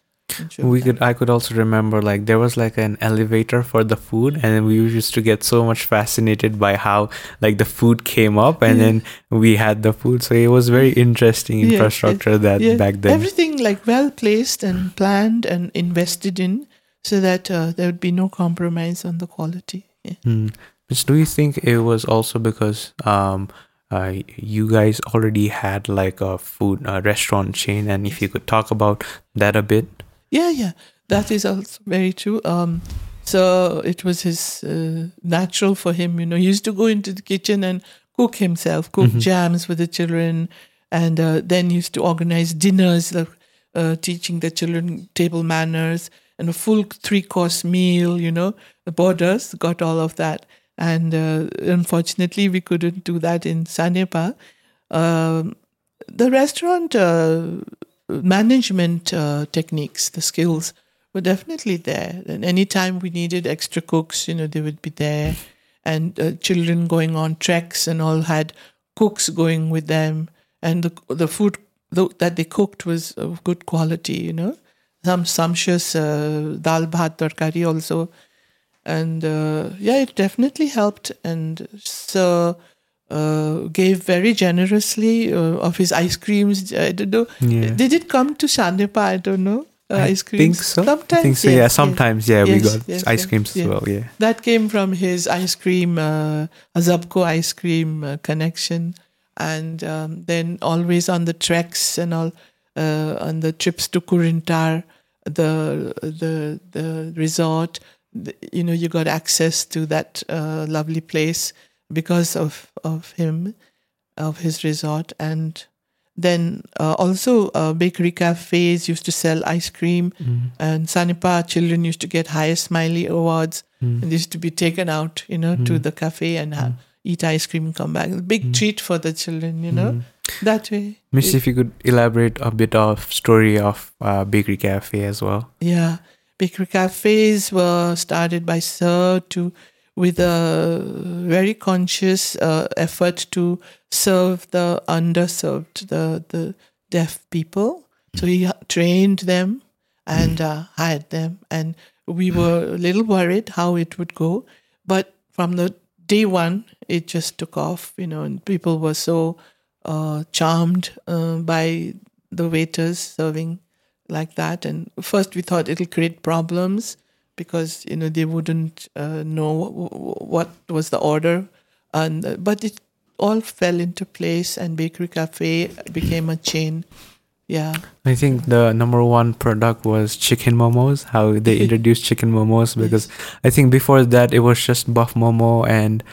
We could I could also remember like there was like an elevator for the food and we used to get so much fascinated by how like the food came up and then we had the food. So it was very interesting Yeah, infrastructure that Yeah, back then. Everything like well placed and planned and invested in so that uh, there would be no compromise on the quality. Yeah. Mm. Do you think it was also because um uh, you guys already had like a food uh, restaurant chain and if you could talk about that a bit? Yeah, yeah, that is also very true. Um, so it was his uh, natural for him, you know. He used to go into the kitchen and cook himself, cook jams with the children, and uh, then used to organize dinners, like, uh, teaching the children table manners and a full three course meal. You know, the borders got all of that, and uh, unfortunately, we couldn't do that in Sanepa. um, the restaurant uh, management uh, techniques, the skills were definitely there. And anytime we needed extra cooks, you know, they would be there. And uh, children going on treks and all had cooks going with them. And the, the food that they cooked was of good quality, you know. Some sumptuous uh, dal bhat tarkari also. And uh, yeah, it definitely helped. And so uh, gave very generously uh, of his ice creams. I don't know. Yeah. Did it come to Sanepa? I don't know. Uh, I ice creams. think so. Sometimes, I think so. yes, yeah, sometimes. Yeah, we got yes, ice creams yeah. as well. Yeah. That came from his ice cream, uh, Azapco ice cream uh, connection. And um, then always on the treks and all, uh, on the trips to Kurintar, the the the resort, the, you know, you got access to that uh, lovely place because of of him, of his resort, and then uh, also uh, bakery cafes used to sell ice cream, and Sanepa children used to get highest smiley awards, and they used to be taken out, you know, to the cafe and have, eat ice cream and come back. Big treat for the children, you know, that way. Miss, if you could elaborate a bit of story of uh, Bakery Cafe as well. Yeah, bakery cafes were started by Sir to with a very conscious uh, effort to serve the underserved, the the deaf people. So he trained them and uh, hired them, and we were a little worried how it would go, but from the day one, it just took off. You know, and people were so uh, charmed uh, by the waiters serving like that. And first, we thought it'll create problems because you know they wouldn't uh, know w- w- what was the order, and uh, but it all fell into place, and Bakery Cafe became a chain. Yeah, I think the number one product was chicken momos. How they introduced chicken momos because I think before that it was just buff momo and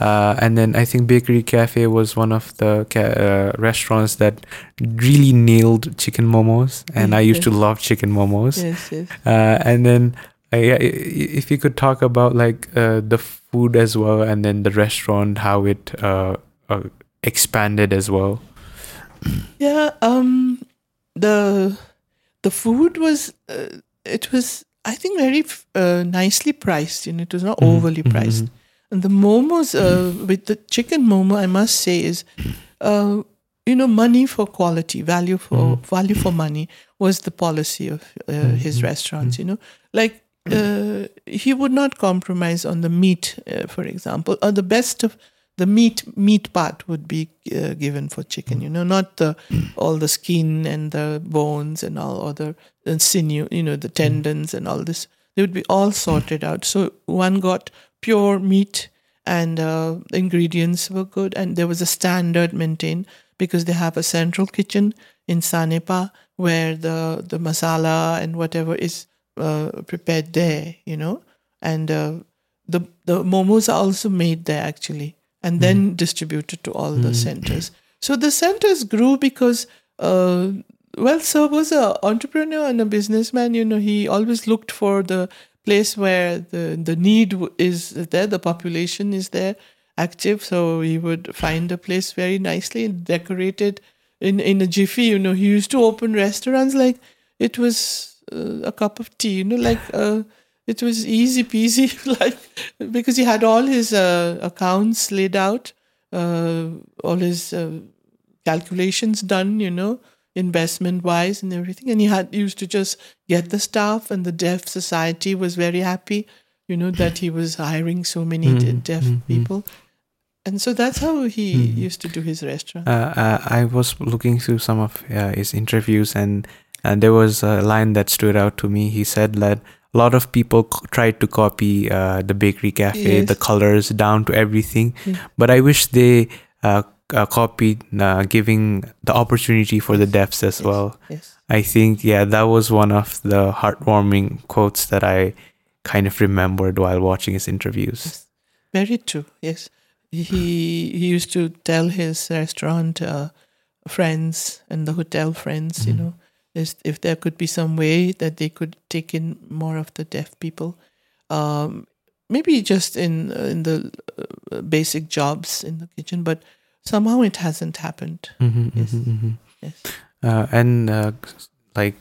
uh, and then I think Bakery Cafe was one of the ca- uh, restaurants that really nailed chicken momos, and I used to love chicken momos. yes, yes. Uh, and then uh, yeah, if you could talk about like uh, the food as well, and then the restaurant, how it uh, uh, expanded as well. Yeah, um, the the food was uh, it was I think very uh, nicely priced. You know, it was not overly mhm, priced. And the momos uh, with the chicken momo, I must say, is uh, you know money for quality, value for value for money was the policy of uh, his restaurants. You know, like. Uh, he would not compromise on the meat, uh, for example, or the best of the meat meat part would be uh, given for chicken you know not the all the skin and the bones and all other and sinew you know the tendons and all this. They would be all sorted out. So one got pure meat and uh, the ingredients were good. And there was a standard maintained because they have a central kitchen in sanepa where the the masala and whatever is uh, prepared there you know? And uh, the the momos are also made there actually and then distributed to all the centers. So the centers grew because uh, well sir was a entrepreneur and a businessman you know he always looked for the place where the the need is there the population is there active so he would find a place very nicely decorated in in a jiffy you know. He used to open restaurants like it was uh, a cup of tea you know like uh, it was easy peasy like because he had all his uh, accounts laid out uh, all his uh, calculations done you know investment wise and everything. And he had used to just get the staff and the deaf society was very happy you know that he was hiring so many de- deaf people. And so that's how he used to do his restaurant. Uh, uh, I was looking through some of uh, his interviews, and and there was a line that stood out to me. He said that a lot of people c- tried to copy uh, the bakery cafe, Yes. the colors down to everything, Yeah. but I wish they uh, uh, copied uh, giving the opportunity for the deafs as well. yes I think yeah, that was one of the heartwarming quotes that I kind of remembered while watching his interviews. Very true. Yes, he he used to tell his restaurant uh, friends and the hotel friends, you know, is if there could be some way that they could take in more of the deaf people, um, maybe just in in the uh, basic jobs in the kitchen, but somehow it hasn't happened. Mhm, Yes. mhm, mhm. Yes. uh, and uh, like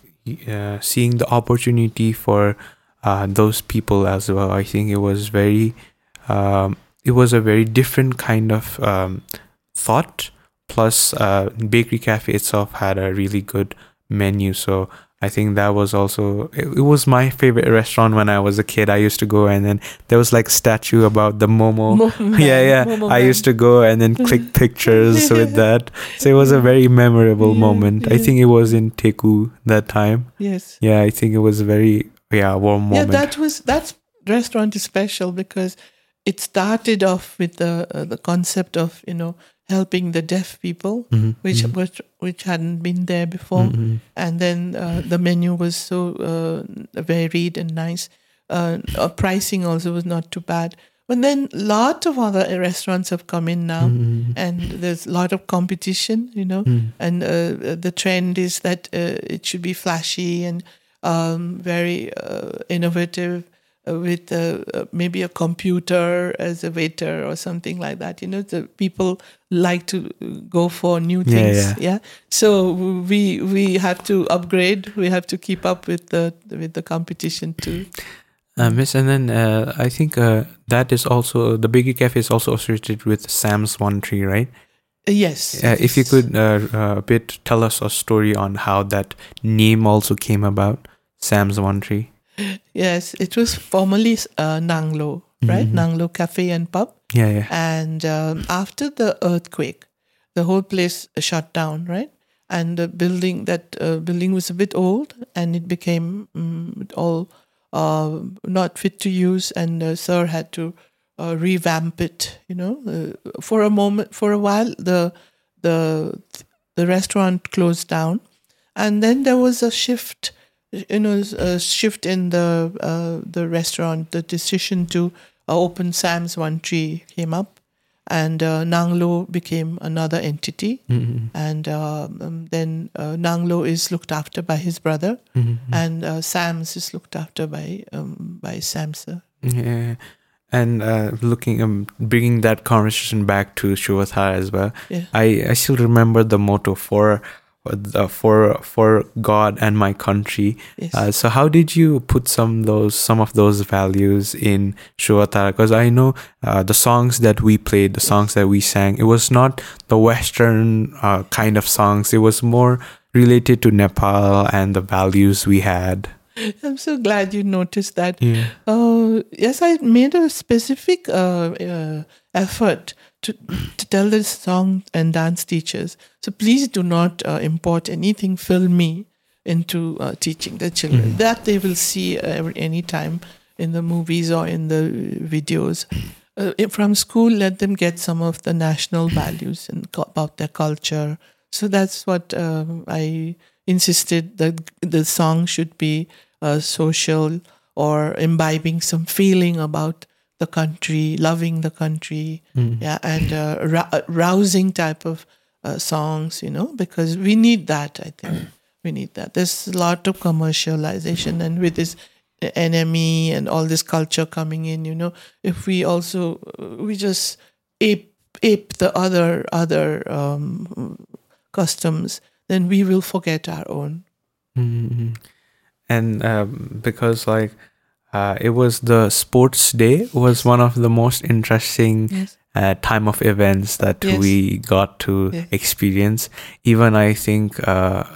uh, seeing the opportunity for uh, those people as well i think it was very um, it was a very different kind of um, thought plus uh, bakery cafe itself had a really good menu. So i think that was also it, it was my favorite restaurant when i was a kid. I used to go and then there was like statue about the momo. Mo- yeah yeah. Momo i used to go and then click pictures with that. So it was a very memorable Yeah, moment. I think it was in teku that time. Yes. yeah i think it was a very yeah warm moment. Yeah, that was that restaurant is special because it started off with the uh, the concept of you know helping the deaf people, Mhm, which mhm, which which hadn't been there before, mhm, and then uh, the menu was so uh, varied and nice. Uh, uh, pricing also was not too bad. But then lot of other restaurants have come in now, mhm, and there's a lot of competition, you know. Mhm, and uh, the trend is that uh, it should be flashy and um, very uh, innovative with uh, maybe a computer as a waiter or something like that. You know the people like to go for new Yeah, things yeah. so we we have to upgrade. We have to keep up with the with the competition too. Uh, miss and then uh, i think uh, that is also the bakery cafe is also associated with sam's one tree right? Yes. Uh, if you could uh, uh, a bit tell us a story on how that name also came about sam's one tree yes it was formerly uh, nanglo right Mhm. nanglo cafe and pub yeah yeah And um, after the earthquake, the whole place shut down, right? And the building that uh, building was a bit old, and it became um, all uh, not fit to use. And uh, Sir had to uh, revamp it. You know, uh, for a moment, for a while, the the the restaurant closed down, and then there was a shift. You know, a shift in the uh, the restaurant. The decision to uh, open Sam's One Tree came up, and uh, Nanglo became another entity. Mhm, And um, um, then uh, Nanglo is looked after by his brother, mhm, and uh, Sam's is looked after by um, by Samsa. Yeah, and uh, looking, um, bringing that conversation back to Shuvathar as well. Yeah. I I still remember the motto for for for God and my country. Yes. Uh, so how did you put some those some of those values in Shuvathar? Because I know uh, the songs that we played, the songs that we sang, it was not the Western uh, kind of songs. It was more related to Nepal and the values we had. I'm so glad you noticed that. Yeah. Uh, yes, I made a specific uh, uh, effort to to tell the song and dance teachers. So please do not uh, import anything filmy into uh, teaching the children. That they will see every any time in the movies or in the videos. Uh, from school, let them get some of the national values and co- about their culture. So that's what um, I insisted that the song should be uh, social or imbibing some feeling about the country, loving the country, yeah, and uh, rou- rousing type of uh, songs, you know, because we need that. I think we need that. There's a lot of commercialization, and with this enemy and all this culture coming in, you know, if we also we just ape ape the other other um, customs, then we will forget our own. hmm And um, because like uh, it was the sports day was one of the most interesting Yes. uh, time of events that Yes. we got to Yes. experience. Even I think uh,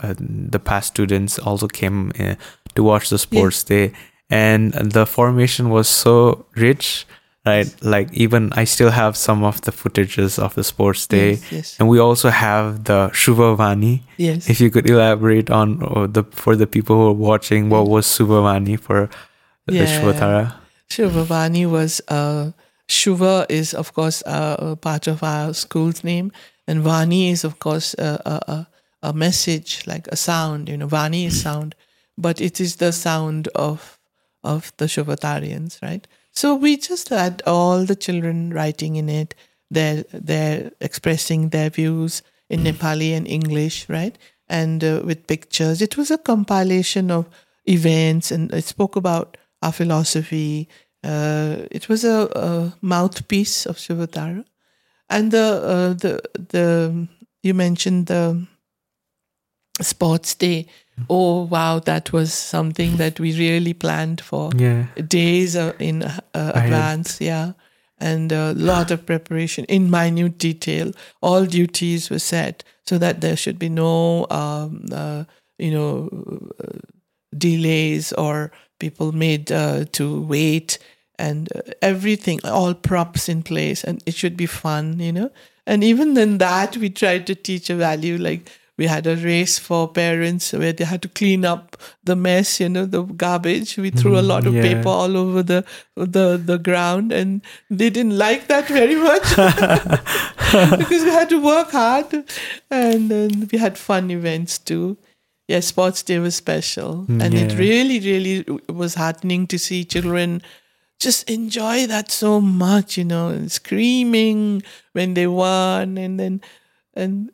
uh, the past students also came uh, to watch the sports day, and the formation was so rich. Right, like even I still have some of the footages of the sports day, Yes, yes, and we also have the Shubhavani, yes. if you could elaborate on the for the people who are watching, what was Subhavani for the Yeah. Shuvatara? Shivavani was uh, Shuva is of course uh, a part of our school's name, and Vani is of course a, a, a, a message like a sound. You know, Vani is sound, but it is the sound of of the Shuvatarians, right? So we just had all the children writing in it. They're they're expressing their views in Nepali and English, right? And uh, with pictures. It was a compilation of events, and it spoke about our philosophy. Uh, it was a, a mouthpiece of Shuvatara. and the uh, the the you mentioned the sports day. Oh wow, that was something that we really planned for Yeah. days uh, in uh, advance. Yeah, and a lot of preparation in minute detail. All duties were set so that there should be no, um, uh, you know, uh, delays or people made uh, to wait and uh, everything, all props in place, and it should be fun, you know. And even in that, we tried to teach a value like we had a race for parents where they had to clean up the mess, you know, the garbage. We threw a lot of yeah. paper all over the the the ground, and they didn't like that very much because we had to work hard, and then we had fun events too. Yeah, sports day was special, mm, and it really, really was heartening to see children just enjoy that so much, you know, and screaming when they won, and then and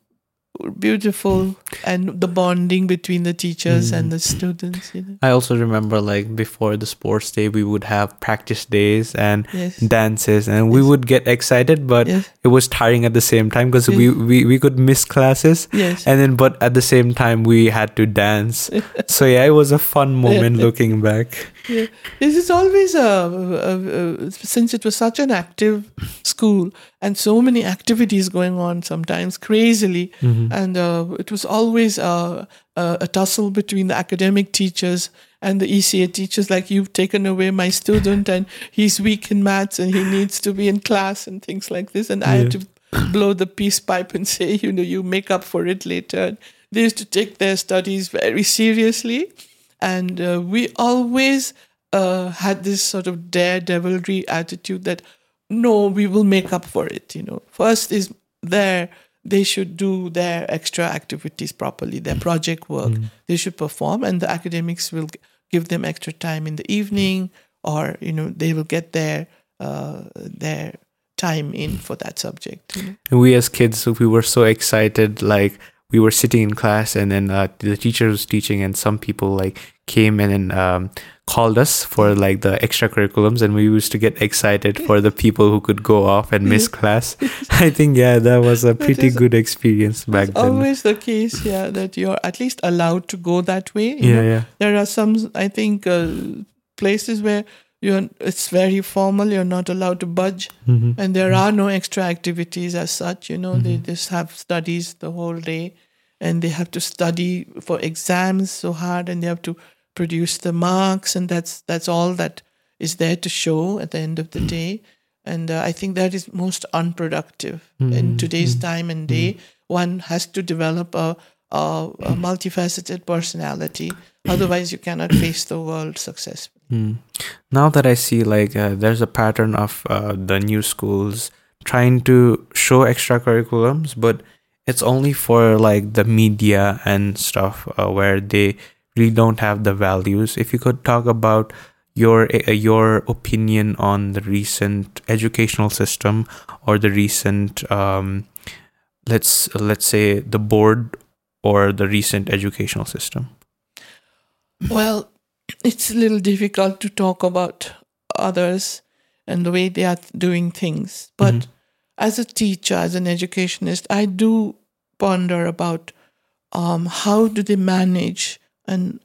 beautiful, and the bonding between the teachers and the mm. students. You know, I also remember like before the sports day, we would have practice days and Yes. dances, and we would get excited, but Yes. it was tiring at the same time because we, we we could miss classes. Yes. And then, but at the same time, we had to dance. so yeah, it was a fun moment looking back. Yeah. This is always a, a, a since it was such an active school and so many activities going on sometimes crazily, and uh, it was always a, a, a tussle between the academic teachers and the ECA teachers. Like you've taken away my student and he's weak in maths and he needs to be in class and things like this, and I had to blow the peace pipe and say, you know, you make up for it later. They used to take their studies very seriously and uh, we always uh, had this sort of daredevilry attitude that no we will make up for it you know first is there they should do their extra activities properly their project work they should perform and the academics will give them extra time in the evening or you know they will get their uh, their time in for that subject you know? And we as kids, we were so excited. Like we were sitting in class, and then uh, the teacher was teaching, and some people like came in and um, called us for like the extracurriculums, and we used to get excited for the people who could go off and miss class. I think yeah, that was a pretty is- good experience back then. always the case, yeah, that you're at least allowed to go that way. you Yeah, know. yeah. There are some, I think, uh, places where you're it's very formal. You're not allowed to budge, Mm-hmm. and there are no extra activities as such. You know, they just have studies the whole day, and they have to study for exams so hard, and they have to produce the marks, and that's that's all that is there to show at the end of the day. And uh, I think that is most unproductive in today's time and day. One has to develop a, a, a multifaceted personality. Otherwise, you cannot face the world successfully. Mm. Now that I see like uh, there's a pattern of uh, the new schools trying to show extracurriculums, but it's only for like the media and stuff uh, where they really don't have the values. If you could talk about your uh, your opinion on the recent educational system or the recent um, let's let's say the board or the recent educational system. Well, it's a little difficult to talk about others and the way they are doing things. But as a teacher, as an educationist, I do ponder about um, how do they manage and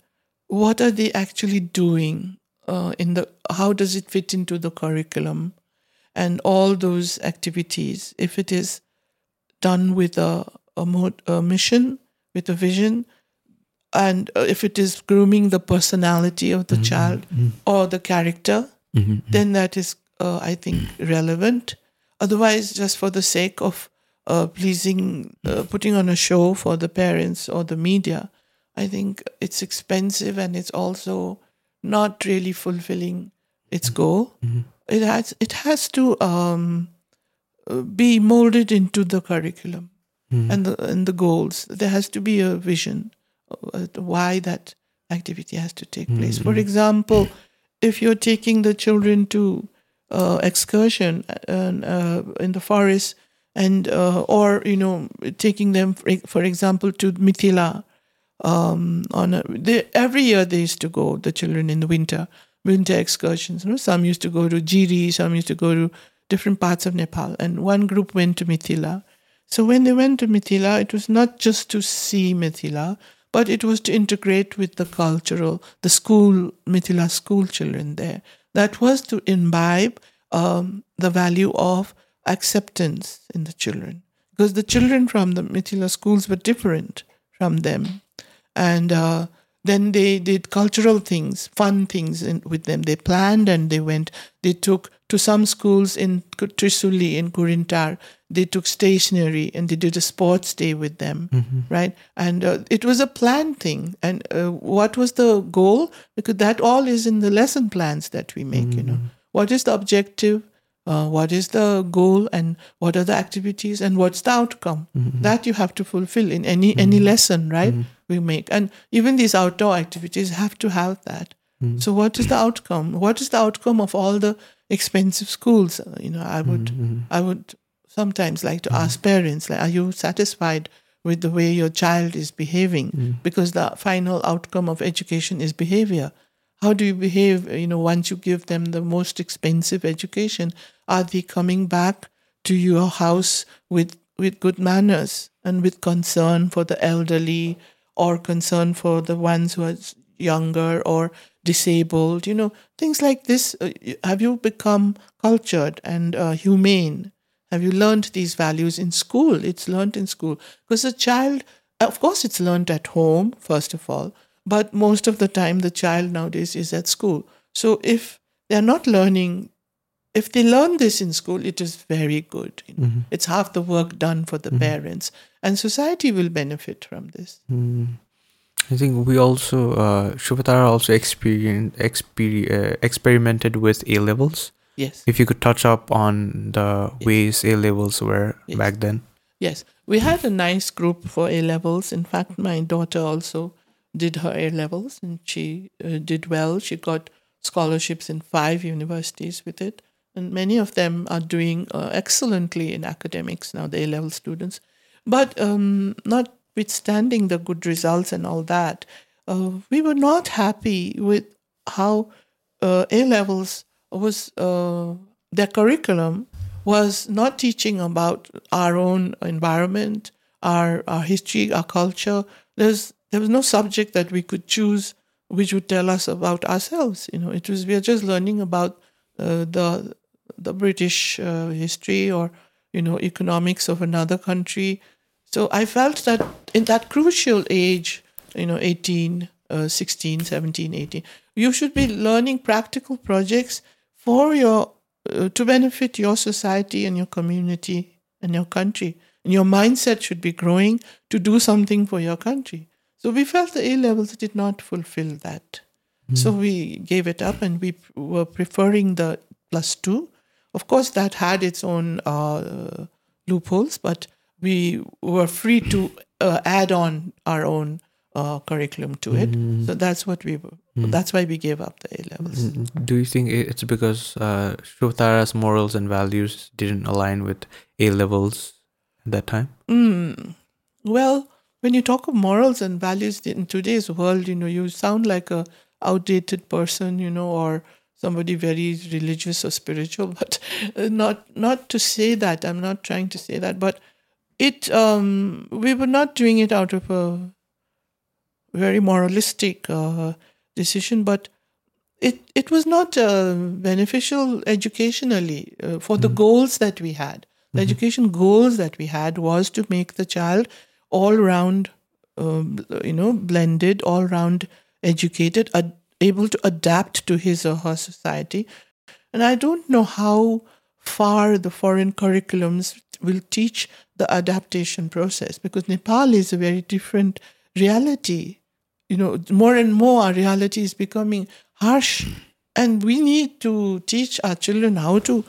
what are they actually doing uh, in the how does it fit into the curriculum and all those activities if it is done with a a, mod, a mission with a vision and uh, if it is grooming the personality of the child or the character then that is uh, i think relevant. Otherwise just for the sake of uh, pleasing uh, putting on a show for the parents or the media i think it's expensive and it's also not really fulfilling its goal. It has it has to um, uh, be molded into the curriculum and the and the goals. There has to be a vision why that activity has to take place. For example, if you're taking the children to uh, excursion uh, uh, in the forest, and uh, or you know taking them, for, for example, to Mithila, um, on a, they, every year they used to go the children in the winter winter excursions. You know, some used to go to Giri, some used to go to different parts of Nepal, and one group went to Mithila. So when they went to Mithila, it was not just to see Mithila, but it was to integrate with the cultural, the school, Mithila school children there. That was to imbibe um, the value of acceptance in the children. Because the children from the Mithila schools were different from them. And uh, then they did cultural things, fun things in, with them. They planned and they went. They took to some schools in Trisuli, in Kurintar, they took stationery and they did a sports day with them, Mm-hmm. right? And uh, it was a planned thing. And uh, what was the goal? Because that all is in the lesson plans that we make, you know. Mm-hmm. What is the objective? Uh, what is the goal and what are the activities and what's the outcome Mm-hmm. that you have to fulfill in any any lesson right we make and even these outdoor activities have to have that Mm-hmm. so what is the outcome what is the outcome of all the expensive schools you know i would Mm-hmm. i would sometimes like to ask parents like are you satisfied with the way your child is behaving? Because the final outcome of education is behavior. How do you behave you know once you give them the most expensive education? Are they coming back to your house with with good manners and with concern for the elderly or concern for the ones who are younger or disabled? You know things like this Uh, have you become cultured and uh, humane have you learned these values in school it's learned in school because a child of course it's learned at home first of all but most of the time the child nowadays is at school so if they're not learning if they learn this in school it is very good know. it's half the work done for the parents and society will benefit from this Mm. I think we also uh, Shuvatara also experienced exper- uh, experimented with A levels. Yes If you could touch up on the ways A levels were Yes. back then. Yes, we had a nice group for A levels. In fact, my daughter also did her A levels and she uh, did well. She got scholarships in five universities with it. And many of them are doing uh, excellently in academics now, the A level students. But um, notwithstanding the good results and all that, uh, we were not happy with how uh, A levels was uh, their curriculum was not teaching about our own environment, our our history, our culture. There's there was no subject that we could choose which would tell us about ourselves. You know, it was we are just learning about uh, the the British uh, history or you know economics of another country. So I felt that in that crucial age, you know, 18, uh, 16, 17, 18, you should be learning practical projects for your uh, to benefit your society and your community and your country. And your mindset should be growing to do something for your country. So we felt the A levels did not fulfill that. So we gave it up and we were preferring the plus two. Of course, that had its own uh, loopholes, but we were free to uh, add on our own uh, curriculum to it. So that's what we were. That's why we gave up the A levels. Mm, Do you think it's because uh, Shuvatara's morals and values didn't align with A levels at that time? Mm. Well, when you talk of morals and values in today's world, you know, you sound like a outdated person, you know, or somebody very religious or spiritual. But uh, not not to say that. I'm not trying to say that. But it um, we were not doing it out of a very moralistic uh, decision, but it it was not uh, beneficial educationally uh, for the goals that we had. The education goals that we had was to make the child all round, um, you know, blended, all round educated, ad- able to adapt to his or her society. And I don't know how far the foreign curriculums will teach the adaptation process because Nepal is a very different reality. You know, more and more our reality is becoming harsh, and we need to teach our children how to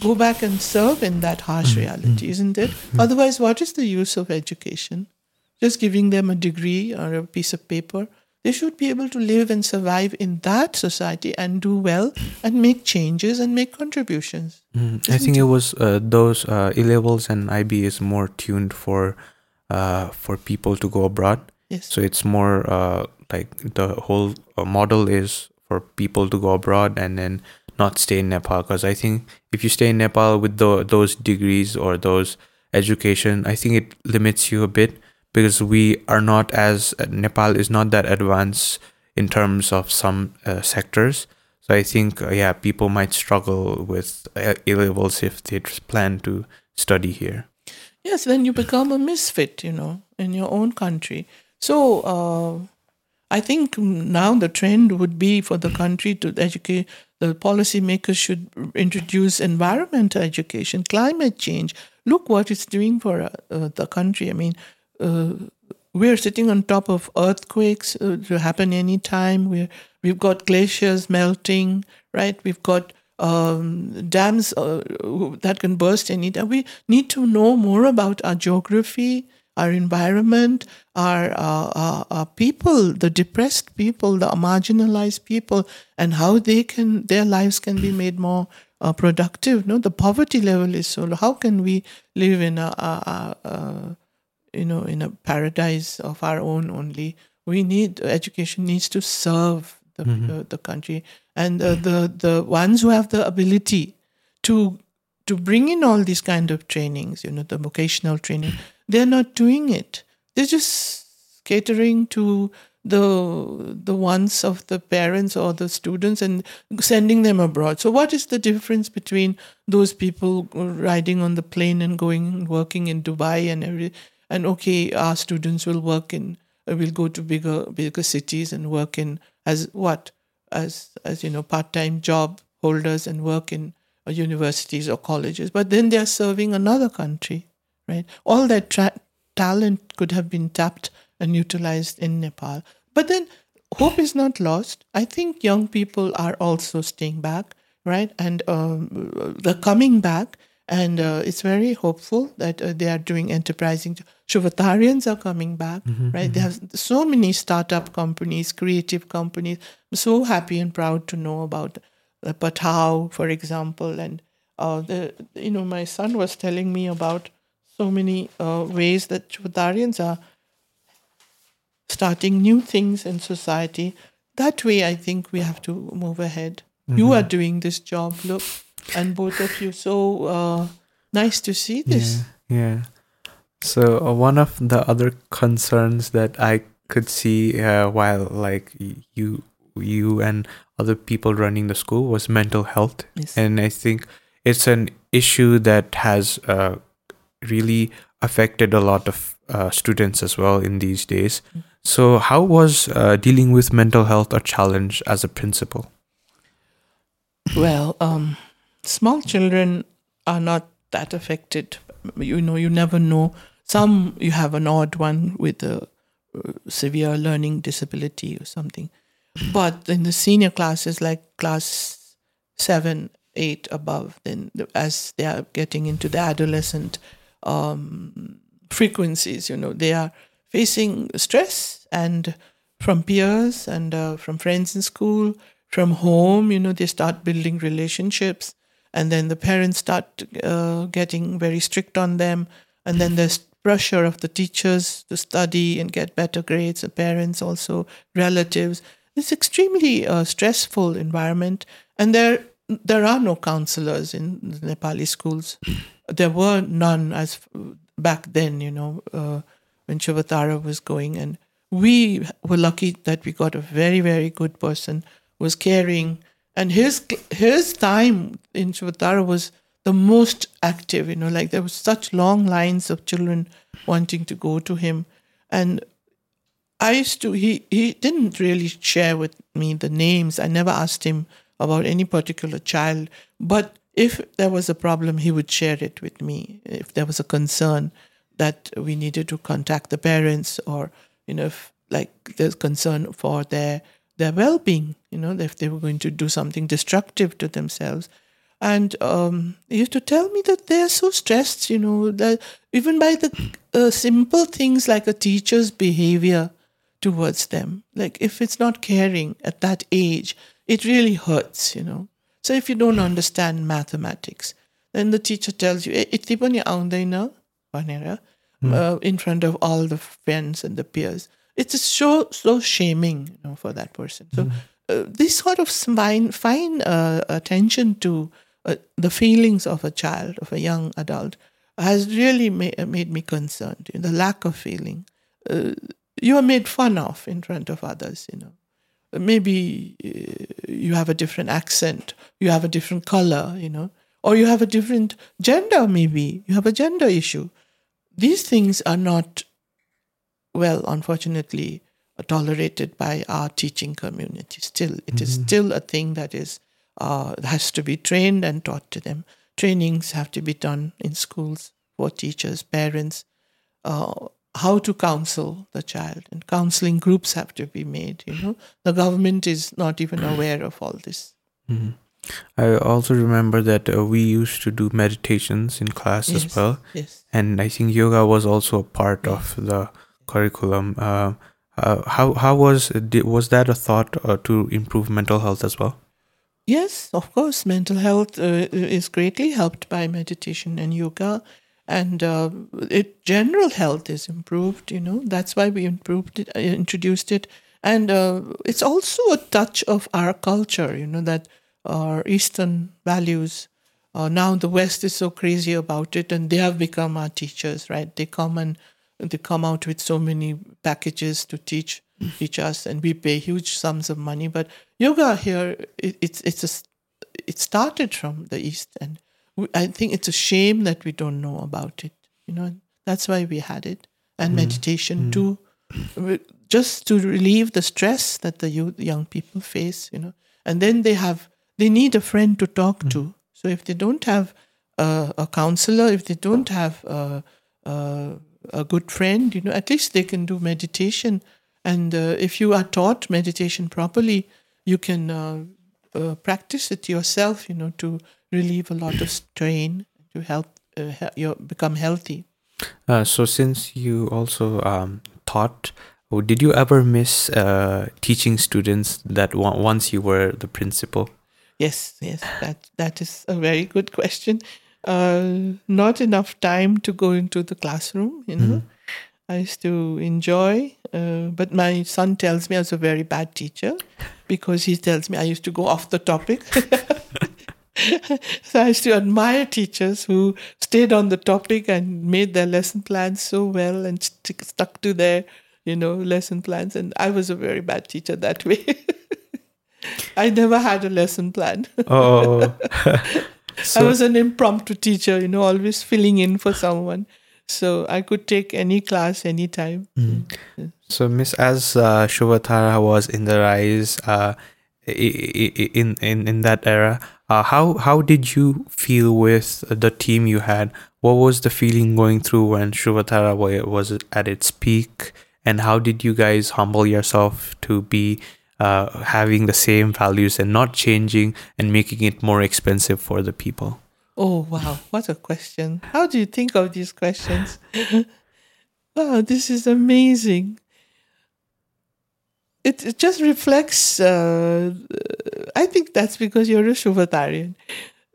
go back and serve in that harsh reality, isn't it? Otherwise, what is the use of education? Just giving them a degree or a piece of paper. They should be able to live and survive in that society and do well and make changes and make contributions. Mm, I think it was uh, those uh, A levels and IB is more tuned for uh, for people to go abroad. Yes. So it's more uh, like the whole uh, model is for people to go abroad and then not stay in Nepal because I think if you stay in Nepal with the, those degrees or those education, I think it limits you a bit because we are not as Nepal is not that advanced in terms of some uh, sectors. So I think uh, yeah, people might struggle with uh, A levels if they plan to study here. Yes, then you become a misfit, you know, in your own country. So uh, I think now the trend would be for the country to educate. The policymakers should introduce environmental education, climate change. Look what it's doing for uh, the country. I mean, uh, we're sitting on top of earthquakes uh, to happen anytime. We're, we've got glaciers melting, right? We've got um, dams uh, that can burst anytime. We need to know more about our geography, our environment, our, uh, our, our, people, the depressed people, the marginalized people, and how they can their lives can be made more uh, productive. No, the poverty level is so low. How can we live in a, a, a you know in a paradise of our own only? We need education needs to serve the mm-hmm. the country and uh, the the ones who have the ability to to bring in all these kind of trainings, you know, the vocational training, they're not doing it. They're just catering to the the wants of the parents or the students and sending them abroad. So what is the difference between those people riding on the plane and going working in Dubai and every and okay, our students will work in will go to bigger bigger cities and work in as what as as you know part-time job holders and work in uh, universities or colleges but then they are serving another country right all that tra- talent could have been tapped and utilized in nepal but then hope is not lost i think young people are also staying back right and um, the coming back and uh, it's very hopeful that uh, they are doing enterprising. Shuvatarians are coming back, mm-hmm, right? Mm-hmm. They have so many startup companies, creative companies. I'm so happy and proud to know about uh, Patao, for example, and uh, the you know my son was telling me about so many uh, ways that Shuvatarians are starting new things in society. That way, I think we have to move ahead. Mm-hmm. You are doing this job. Look and both of you. So uh, nice to see this. Yeah. yeah. So uh, one of the other concerns that I could see uh, while like you you and other people running the school was mental health, yes. and I think it's an issue that has uh, really affected a lot of uh, students as well in these days. So, how was uh, dealing with mental health a challenge as a principal? Well, um, small children are not that affected. You know, you never know. Some you have an odd one with a uh, severe learning disability or something. But in the senior classes, like class seven, eight above, then as they are getting into the adolescent um, frequencies, you know, they are facing stress and from peers and uh, from friends in school, from home, you know, they start building relationships and then the parents start uh, getting very strict on them and then there's pressure of the teachers to study and get better grades the parents also relatives. It's extremely uh, stressful environment and there there are no counselors in nepali schools there were none as back then you know uh, when Shuvatara was going and we were lucky that we got a very very good person was caring and his his time in Shuvatara was the most active. You know, like there was such long lines of children wanting to go to him, and I used to. He he didn't really share with me the names. I never asked him about any particular child, but if there was a problem, he would share it with me. If there was a concern that we needed to contact the parents, or you know, if like there's concern for their their well-being you know if they were going to do something destructive to themselves and um, he used to tell me that they are so stressed you know that even by the uh, simple things like a teacher's behavior towards them like if it's not caring at that age it really hurts you know so if you don't understand mathematics, then the teacher tells you, Itipani aundaina, Panera, in front of all the friends and the peers. It's so, so shaming you know, for that person. So mm. uh, this sort of fine, fine uh, attention to uh, the feelings of a child, of a young adult, has really ma- uh, made me concerned. You know, the lack of feeling. Uh, you are made fun of in front of others, you know. Maybe uh, you have a different accent, you have a different color, you know, or you have a different gender, maybe. You have a gender issue. These things are not, well, unfortunately, tolerated by our teaching community. Still, it mm-hmm. is still a thing that is uh, has to be trained and taught to them. Trainings have to be done in schools for teachers, parents, uh, how to counsel the child, and counseling groups have to be made. You know, the government is not even aware of all this. Mm-hmm. I also remember that uh, we used to do meditations in class yes, as well. Yes. And I think yoga was also a part of the curriculum. Uh, uh, how how was was that a thought uh, to improve mental health as well? Yes, of course. Mental health uh, is greatly helped by meditation and yoga, and uh, it general health is improved. You know that's why we improved it, introduced it, and it's also a touch of our culture. You know that our Eastern values. Uh, now the West is so crazy about it, and they have become our teachers, right? They come and they come out with so many packages to teach teach us, and we pay huge sums of money. But yoga here, it, it's it's a, it started from the East, and I think it's a shame that we don't know about it. You know, that's why we had it, and mm. meditation mm. too, just to relieve the stress that the youth, young people face. You know, and then they have they need a friend to talk mm. to. So if they don't have a, a counselor, if they don't have a, a, a, good friend, you know, at least they can do meditation. And uh, if you are taught meditation properly, you can uh, uh, practice it yourself, you know, to relieve a lot of strain, to help uh, you become healthy. Uh, so, since you also um, taught did you ever miss uh, teaching students that once you were the principal? Yes, yes, that that is a very good question. Uh, not enough time to go into the classroom, you know. Mm-hmm. I used to enjoy, uh, but my son tells me I was a very bad teacher because he tells me I used to go off the topic. so I used to admire teachers who stayed on the topic and made their lesson plans so well and st- stuck to their, you know, lesson plans. And I was a very bad teacher that way. I never had a lesson plan. Oh. so, I was an impromptu teacher, you know, always filling in for someone. So I could take any class anytime. Mm. So, Miss, as uh, Shuvatara was in the rise uh, in, in, in that era, uh, how, how did you feel with the team you had? What was the feeling going through when Shuvatara was at its peak? And how did you guys humble yourself to be uh, having the same values and not changing and making it more expensive for the people? Oh, wow. What a question. How do you think of these questions? wow, this is amazing. It, it just reflects, uh, I think that's because you're a Shuvatarian.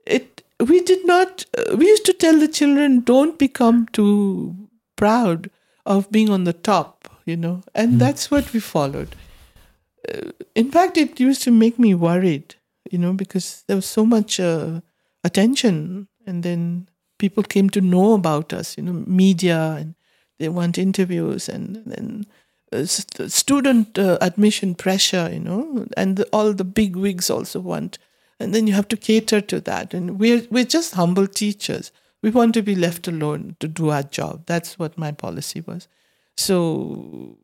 It, we did not, uh, we used to tell the children, don't become too proud of being on the top, you know, and mm. that's what we followed uh, in fact, it used to make me worried, you know, because there was so much uh, attention, and then people came to know about us, you know, media, and they want interviews, and then uh, student uh, admission pressure, you know, and the, all the big wigs also want, and then you have to cater to that, and we're we're just humble teachers. We want to be left alone to do our job. That's what my policy was. So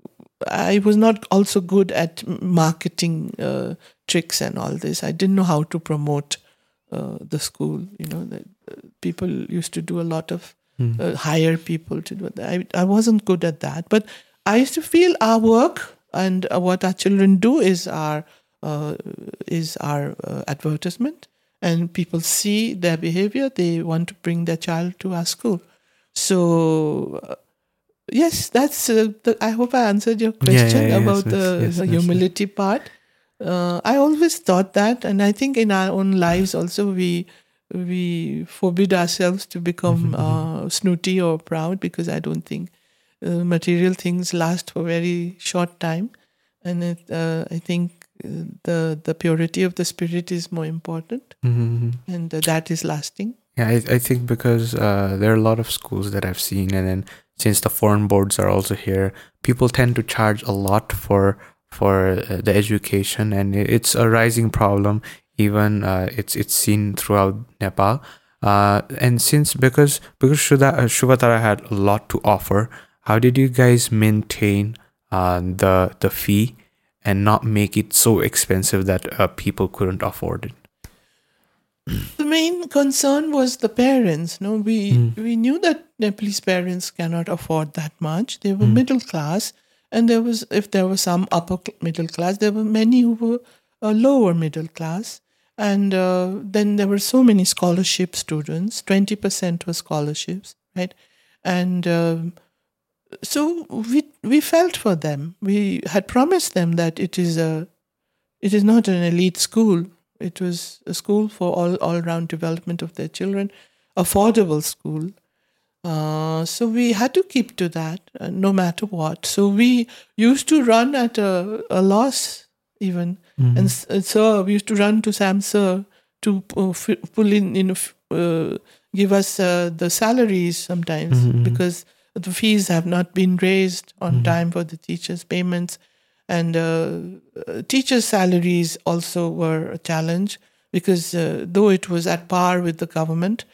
I was not also good at marketing uh, tricks and all this. I didn't know how to promote uh, the school. You know, that uh, people used to do a lot of mm. hire people to do that. I, I wasn't good at that, but I used to feel our work and uh, what our children do is our uh, is our advertisement, and people see their behavior. They want to bring their child to our school. So yes, that's. Uh, the, I hope I answered your question yeah, yeah, about yes, the, yes, the humility yes. part. Uh, I always thought that, and I think in our own lives also we we forbid ourselves to become mm-hmm, mm-hmm. uh, snooty or proud because I don't think uh, material things last for very short time, and it, uh, I think the the purity of the spirit is more important, Mhm. and uh, that is lasting. Yeah, I, I think because uh, there are a lot of schools that I've seen, and then since the foreign boards are also here, people tend to charge a lot for for uh, the education, and it's a rising problem. Even uh, it's it's seen throughout Nepal, uh, and since because because Shuda, uh, Shuvatara had a lot to offer, how did you guys maintain uh, the the fee and not make it so expensive that uh, people couldn't afford it? The main concern was the parents. No, we Mm. we knew that Nepalese parents cannot afford that much. They were Mm. middle class, and there was if there was some upper middle class, there were many who were uh, lower middle class, and uh, then there were so many scholarship students. Twenty percent were scholarships, right? And um, so we we felt for them. We had promised them that it is a it is not an elite school. It was a school for all all round development of their children, affordable school. Uh, so we had to keep to that, uh, no matter what. So we used to run at a, a loss, even, and s- uh, so we used to run to Sam Sir to uh, f- pull in, you know, f- uh, give us uh, the salaries sometimes Mhm. because the fees have not been raised on time for the teachers' payments, and uh, uh, teachers' salaries also were a challenge because uh, though it was at par with the government,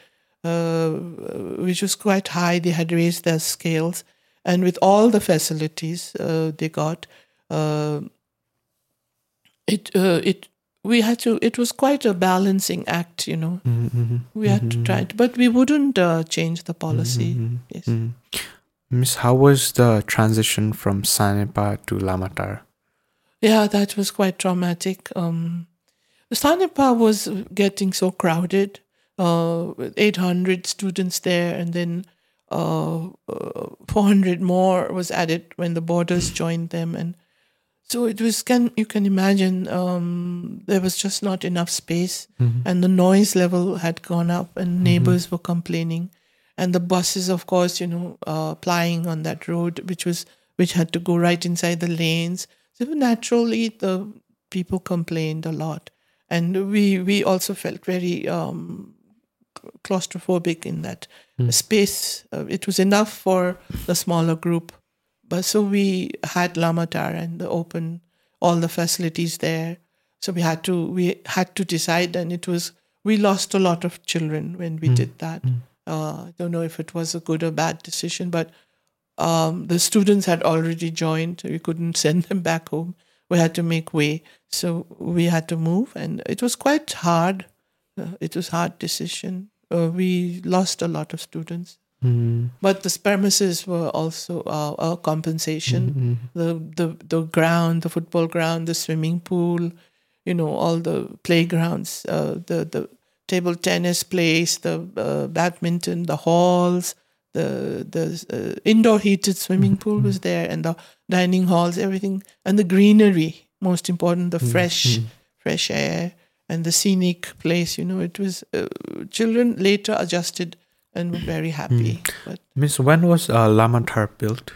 uh, which was quite high, they had raised their scales, and with all the facilities uh, they got, uh, it uh, it we had to. It was quite a balancing act, you know. Mhm. We had to try, it, but we wouldn't uh, change the policy. Mhm. Yes. Mm. Miss, how was the transition from Sanepa to Lamatar? Yeah, that was quite traumatic. Um, Sanepa was getting so crowded, uh, 800 students there, and then uh, uh, 400 more was added when the borders joined them, and so it was. Can you can imagine? Um, there was just not enough space, and the noise level had gone up, and neighbors were complaining, and the buses, of course, you know, uh, plying on that road, which was which had to go right inside the lanes. So naturally, the people complained a lot, and we we also felt very um, claustrophobic in that space. Uh, it was enough for the smaller group, but so we had Lamatar and the open all the facilities there. So we had to we had to decide, and it was we lost a lot of children when we did that. Uh, I don't know if it was a good or bad decision, but um, the students had already joined. We couldn't send them back home. We had to make way, so we had to move, and it was quite hard. Uh, it was hard decision. Uh, we lost a lot of students, Mm. but the premises were also uh, a compensation. The the the ground, the football ground, the swimming pool, you know, all the playgrounds, uh, the the table tennis place, the uh, badminton, the halls, the the uh, indoor heated swimming pool was there, and the dining halls, everything, and the greenery. Most important, the fresh fresh air and the scenic place. You know, it was uh, children later adjusted and were very happy. But Miss, when was uh, Lamatar built?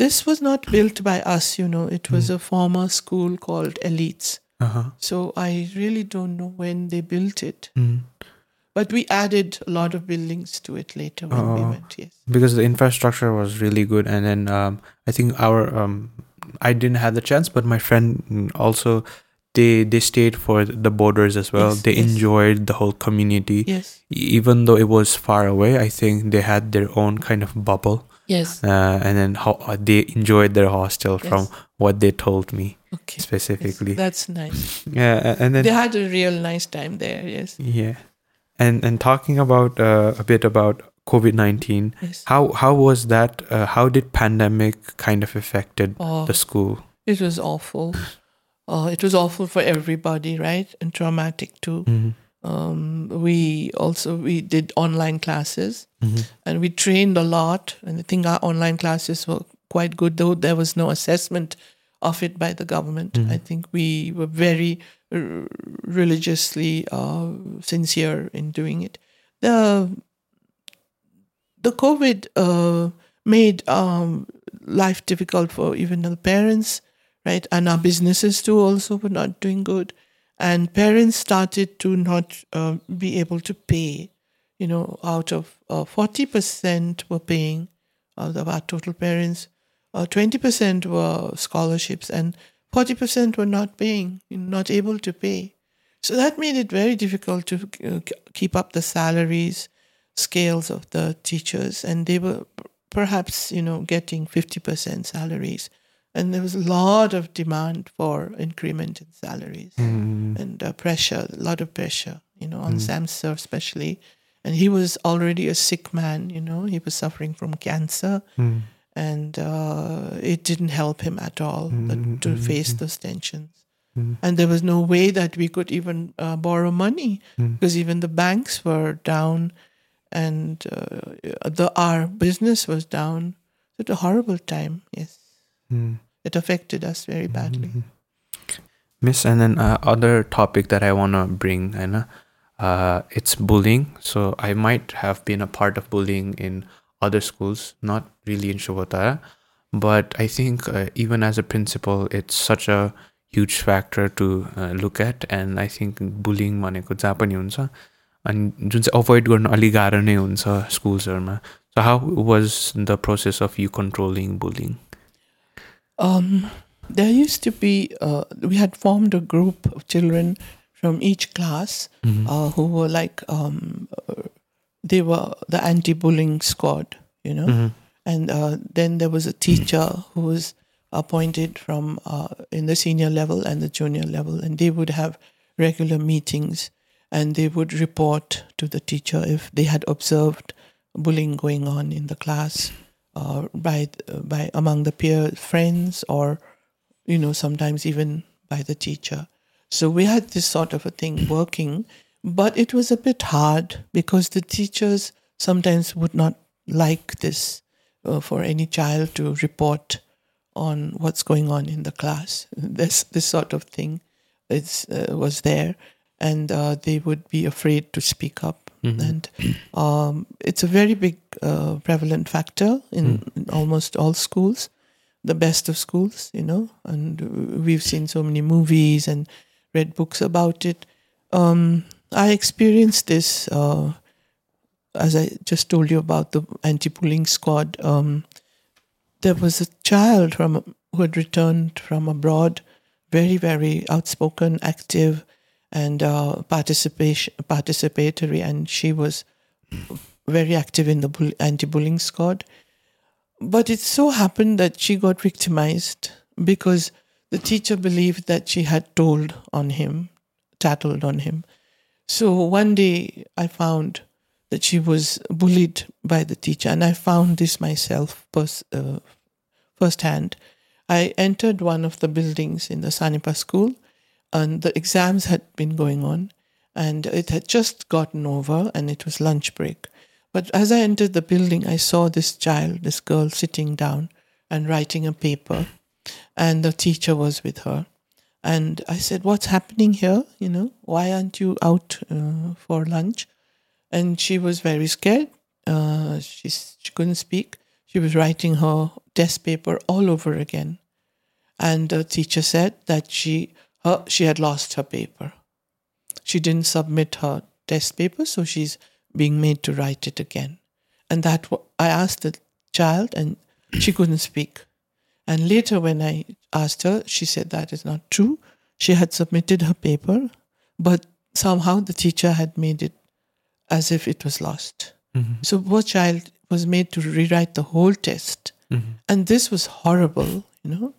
this was not built by us. You know, it was a former school called Elites. Uh-huh. So I really don't know when they built it. Mm. But we added a lot of buildings to it later when we Oh. went. Yes. Because the infrastructure was really good, and then um, I think our um, I didn't have the chance, but my friend mm, also they they stayed for the borders as well. Yes, they yes. enjoyed the whole community, Yes. Even though it was far away. I think they had their own kind of bubble, Yes. uh, and then how uh, they enjoyed their hostel from what they told me Okay. Yes. specifically. That's nice. Yeah, and then They had a real nice time there. Yes. yeah, and and talking about uh, a bit about COVID nineteen. Yes. How how was that? Uh, how did pandemic kind of affected Oh. the school? It was awful. Uh, it was awful for everybody, right? And traumatic too. Mhm. Um, we also we did online classes, Mhm. and we trained a lot. And I think our online classes were quite good, though there was no assessment of it by the government. I think we were very uh, religiously uh, sincere in doing it. The the COVID uh, made um, life difficult for even the parents right? And our businesses too also were not doing good. And parents started to not uh, be able to pay. You know, out of uh, 40% were paying out of our total parents, uh, 20% were scholarships, and 40% were not paying, not able to pay. So that made it very difficult to uh, keep up the salaries scales of the teachers, and they were perhaps, you know, getting 50% salaries. And there was a lot of demand for increment in salaries Mm. and uh, pressure, a lot of pressure, you know, on Sir especially. And he was already a sick man, you know, he was suffering from cancer. Mm. And uh, it didn't help him at all uh, to face those tensions. Mm. And there was no way that we could even uh, borrow money Mm. because even the banks were down and uh, the our business was down. It was a horrible time, yes. Mm. It affected us very badly. Mm-hmm. Miss, and then uh, other topic that I want to bring, Anna, uh, uh, it's bullying. So I might have been a part of bullying in other schools, not really in Shuvatara, but I think uh, even as a principal, it's such a huge factor to uh, look at and I think bullying money could पनि and अनि avoid चाहिँ avoid गर्नु अलिक गाह्रो नै हुन्छ स्कुल्सहरूमा so how was the um, there used to be, uh, we had formed a group of children from each class uh, who were like, um, uh, they were the anti bullying squad, you know. And uh, then there was a teacher who was appointed from uh, in the senior level and the junior level, and they would have regular meetings and they would report to the teacher if they had observed bullying going on in the class uh, by by among the peer friends or you know sometimes even by the teacher. So we had this sort of a thing working, but it was a bit hard because the teachers sometimes would not like this uh, for any child to report on what's going on in the class. This this sort of thing is uh, was there, and uh, they would be afraid to speak up. And um, it's a very big uh, prevalent factor in, in almost all schools, the best of schools, you know. And we've seen so many movies and read books about it. Um, I experienced this, uh, as I just told you about the anti-bullying squad. Um, there was a child from who had returned from abroad, very very outspoken, active, and uh, participation participatory, and she was very active in the bull- anti-bullying squad. But it so happened that she got victimized because the teacher believed that she had told on him, tattled on him. So one day I found that she was bullied by the teacher, and I found this myself pers- uh, firsthand. I entered one of the buildings in the Sanepa school, and the exams had been going on, and it had just gotten over, and it was lunch break. But as I entered the building, I saw this child, this girl, sitting down and writing a paper, and the teacher was with her. And I said, What's happening here? You know, why aren't you out uh, for lunch? And she was very scared. Uh, she, she couldn't speak. She was writing her test paper all over again. And the teacher said that she, her, she had lost her paper. She didn't submit her test paper, so she's being made to write it again. And that I asked the child, and she couldn't speak. And later, when I asked her, she said that is not true. She had submitted her paper, but somehow the teacher had made it as if it was lost. Mm-hmm. So poor child was made to rewrite the whole test. Mm-hmm. And this was horrible, you know.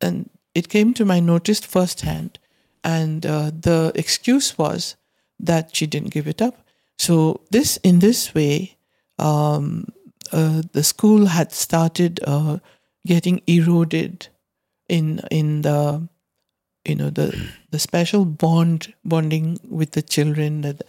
And it came to my notice firsthand. And uh, the excuse was that she didn't give it up. So this, in this way, um, uh, the school had started uh, getting eroded in in the you know the the special bond bonding with the children that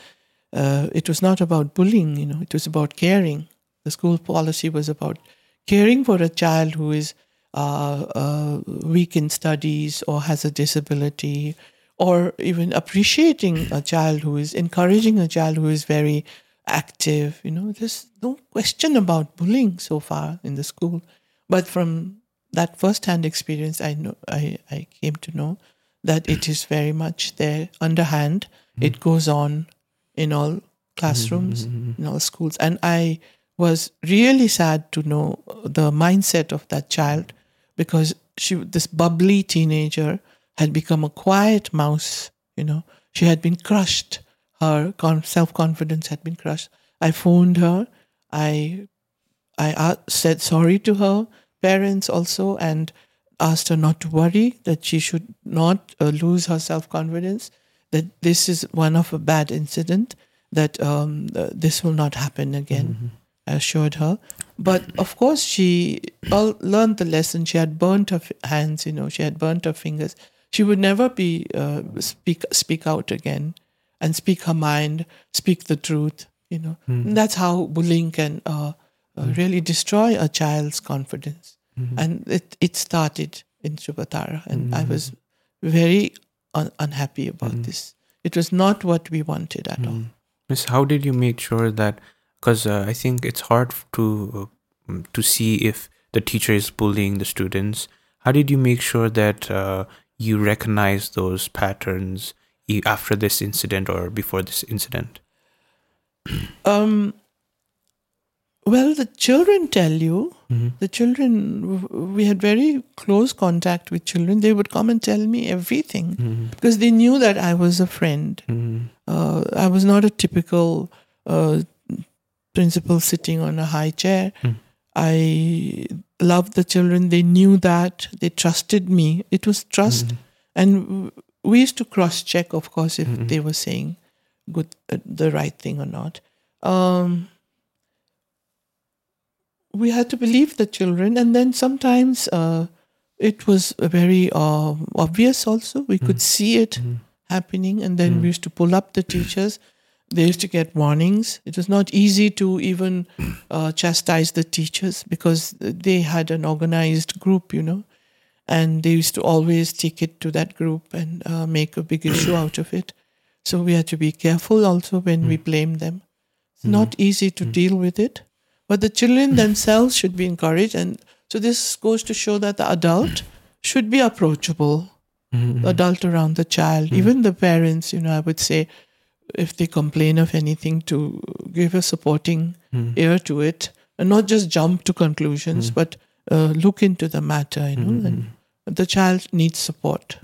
uh, it was not about bullying you know it was about caring the school policy was about caring for a child who is uh, uh, weak in studies or has a disability or even appreciating a child who is encouraging a child who is very active you know there's no question about bullying so far in the school. But from that first-hand experience, I know I, I came to know that it is very much there underhand. It goes on in all classrooms, in all schools, and I was really sad to know the mindset of that child because she this bubbly teenager had become a quiet mouse you know. She had been crushed. Her con- self-confidence had been crushed. I phoned her. I i said sorry to her parents also and asked her not to worry that she should not uh, lose her self-confidence that this is one of a bad incident that um, uh, this will not happen again. I assured her. But of course, she all learned the lesson. She had burnt her hands, you know, she had burnt her fingers. She would never be uh, speak speak out again and speak her mind, speak the truth. You know, And that's how bullying can uh, uh, really destroy a child's confidence. And it it started in Shuvatara, and I was very un- unhappy about this. It was not what we wanted at all. Miss, how did you make sure that? Because uh, I think it's hard to uh, to see if the teacher is bullying the students. How did you make sure that uh, you recognize those patterns e- after this incident or before this incident? Um, well, the children tell you. The children, we had very close contact with children. They would come and tell me everything because they knew that I was a friend. Uh, I was not a typical uh, principal sitting on a high chair. I loved the children. They knew that. They trusted me. It was trust. And we used to cross check, of course, if they were saying good, uh, the right thing or not. Um, we had to believe the children, and then sometimes uh, it was very uh, obvious. Also, we could see it happening, and then we used to pull up the teachers. They used to get warnings. It was not easy to even uh, chastise the teachers because they had an organized group, you know, and they used to always take it to that group and uh, make a big issue out of it. So we had to be careful also when we mm. blame them. It's mm-hmm. not easy to mm. deal with it, but the children themselves should be encouraged. And so this goes to show that the adult should be approachable, the adult around the child, mm-hmm. even the parents. You know, I would say if they complain of anything, to give a supporting ear to it and not just jump to conclusions, but uh, look into the matter. You know, and the child needs support.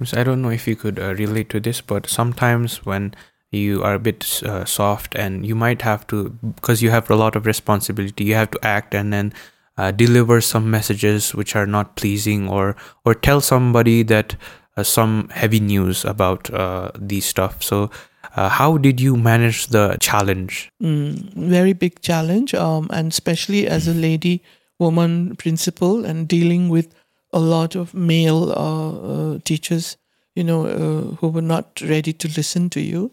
Miss, I don't know if you could uh, relate to this, but sometimes when you are a bit uh, soft and you might have to, because you have a lot of responsibility, you have to act and then uh, deliver some messages which are not pleasing, or or tell somebody that uh, some heavy news about uh, these stuff. So, uh, how did you manage the challenge? Mm, very big challenge, um, and especially as a lady woman principal and dealing with a lot of male uh, uh, teachers, you know, uh, who were not ready to listen to you.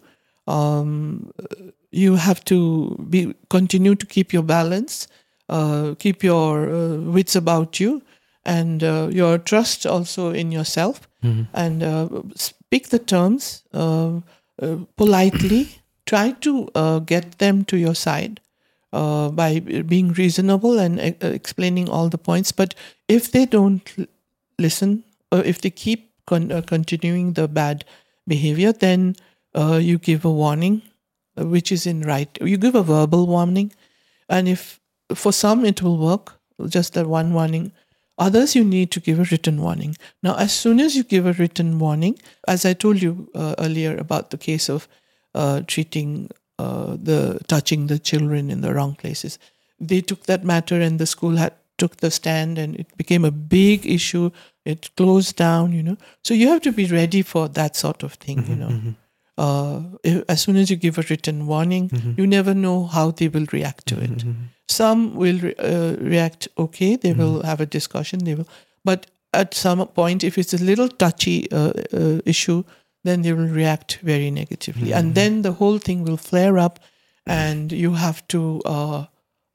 Um, you have to be continue to keep your balance, uh, keep your uh, wits about you, and uh, your trust also in yourself, and uh, speak the terms politely. Try to uh, get them to your side uh, by being reasonable and uh, explaining all the points. But if they don't listen, or if they keep con- uh, continuing the bad behavior, then uh, you give a warning, uh, which is in right. You give a verbal warning, and if for some it will work, just that one warning. Others, you need to give a written warning. Now, as soon as you give a written warning, as I told you uh, earlier about the case of uh, treating uh, the touching the children in the wrong places, they took that matter and the school had took the stand and it became a big issue. It closed down, you know. So you have to be ready for that sort of thing, you know. Uh, if- as soon as you give a written warning, you never know how they will react to it. Some will re- uh, react okay, they will have a discussion, they will, but at some point, if it's a little touchy uh, uh, issue, then they will react very negatively, and then the whole thing will flare up, and you have to uh,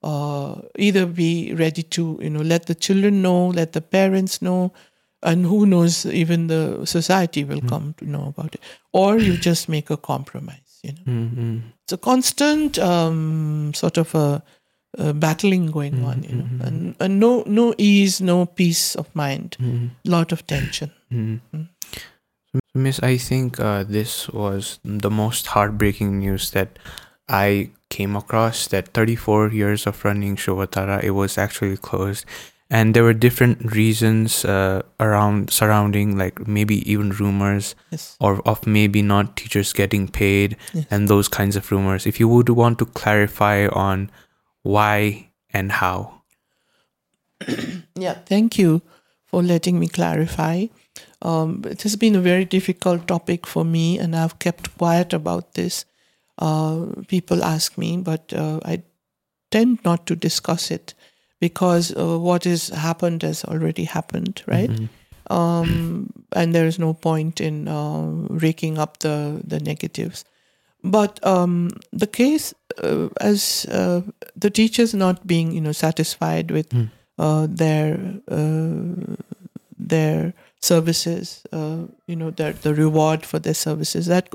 uh, either be ready to you know let the children know, let the parents know, and who knows, even the society will come to know about it, or you just make a compromise. You know, Mm-hmm. it's a constant um, sort of a, uh, battling going on, you know, and, and no no ease, no peace of mind, lot of tension. So, Miss, I think uh, this was the most heartbreaking news that I came across. That 34 years of running Shuvatara, it was actually closed, and there were different reasons uh, around surrounding, like maybe even rumors Yes. or of maybe not teachers getting paid Yes. and those kinds of rumors. If you would want to clarify on why and how. Yeah, thank you for letting me clarify. Um, it has been a very difficult topic for me, and I've kept quiet about this. Uh, people ask me, but uh, I tend not to discuss it because uh, what has happened has already happened, right? Um, and there is no point in uh, raking up the, the negatives. But um, the case, uh, as uh, the teachers not being, you know, satisfied with uh, their uh, their services, uh, you know, their the reward for their services. That